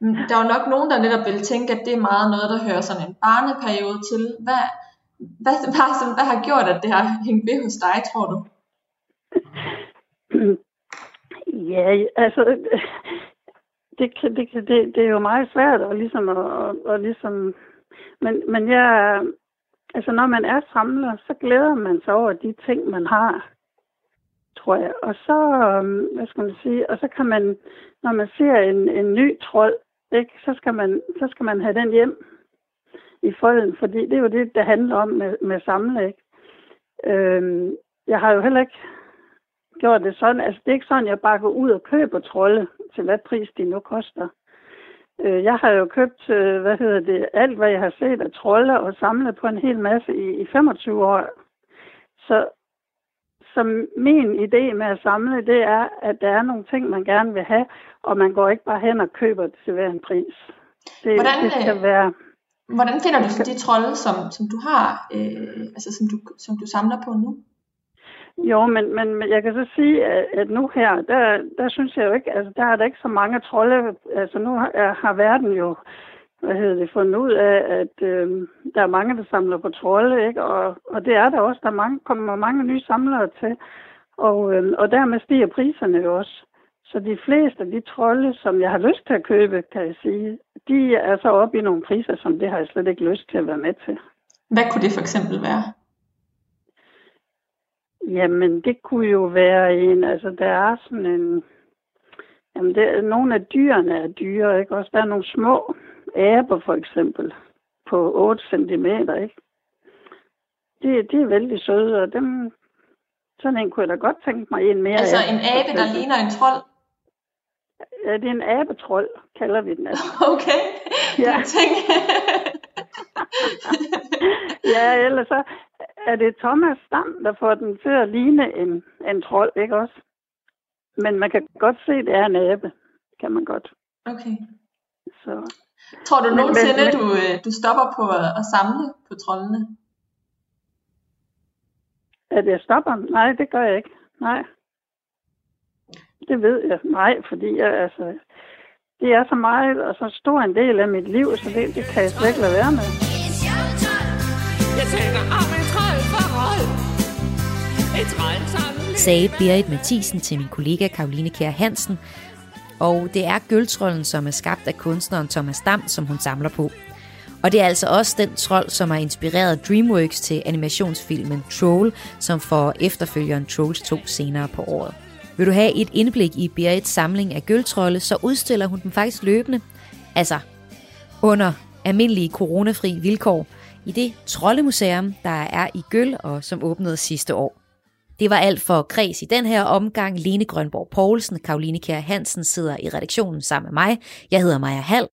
Ja. Der er jo nok nogen, der netop vil tænke, at det er meget noget, der hører sådan en barneperiode til. Hvad, hvad, hvad, hvad, hvad har gjort, at det har hængt ved hos dig, tror du? Ja, altså, det, det, det, det er jo meget svært at ligesom, at, at, at ligesom men, men jeg, altså når man er samler, så glæder man sig over de ting, man har tror jeg. Og så, øhm, hvad skal man sige, og så kan man, når man ser en, en ny trold, ikke, så, skal man, så skal man have den hjem i folden, fordi det er jo det, det handler om med, med samle, ikke? Øhm, jeg har jo heller ikke gjort det sådan, altså det er ikke sådan, jeg bare går ud og køber trolde til hvad pris de nu koster. Øh, jeg har jo købt, øh, hvad hedder det, alt hvad jeg har set af trolde og samlet på en hel masse i, i 25 år. Så så min idé med at samle, det er, at der er nogle ting, man gerne vil have, og man går ikke bare hen og køber det til hver en pris. Det, hvordan, det skal være... Hvordan finder du så de trolde, som, som du har, øh, altså som du, som du samler på nu? Jo, men, men jeg kan så sige, at, at nu her, der, der synes jeg jo ikke, altså der er der ikke så mange trolde, altså nu har, har verden jo hvad hedder det, fundet ud af, at øh, der er mange, der samler på trolde, ikke? Og, og det er der også. Der mange, kommer mange nye samlere til, og, øh, og dermed stiger priserne jo også. Så de fleste af de trolde, som jeg har lyst til at købe, kan jeg sige, de er så oppe i nogle priser, som det har jeg slet ikke lyst til at være med til. Hvad kunne det for eksempel være? Jamen, det kunne jo være en, altså der er sådan en, jamen det, nogle af dyrene er dyre, ikke? Også der er nogle små, aber for eksempel på 8 cm, ikke? Det, det er vældig søde, og dem, sådan en kunne jeg da godt tænke mig en mere Altså af, en abe, der ligner en trold? Ja, det er en abetrold, kalder vi den altså. Okay, ja. Tænk. ja, ellers så er det Thomas Stam, der får den til at ligne en, en trold, ikke også? Men man kan godt se, at det er en abe. Kan man godt. Okay. Så. Tror du nogensinde, men, du, øh, du stopper på at, at samle på trollene? At jeg stopper? Nej, det gør jeg ikke. Nej. Det ved jeg. Nej, fordi jeg, altså, det er så meget og så stor en del af mit liv, så det, det kan jeg slet ikke lade være med. Jeg tænker om en trold forhold. Et trold Sagde Berit Mathisen til min kollega Karoline Kjær Hansen, og det er gøltrollen, som er skabt af kunstneren Thomas Dam, som hun samler på. Og det er altså også den trold, som har inspireret DreamWorks til animationsfilmen Troll, som får efterfølgeren Trolls 2 senere på året. Vil du have et indblik i Berits samling af gøltrolde, så udstiller hun dem faktisk løbende. Altså, under almindelige coronafri vilkår i det troldemuseum, der er i Gøl og som åbnede sidste år. Det var alt for kreds i den her omgang. Lene Grønborg Poulsen, Karoline Kjær Hansen sidder i redaktionen sammen med mig. Jeg hedder Maja Hall,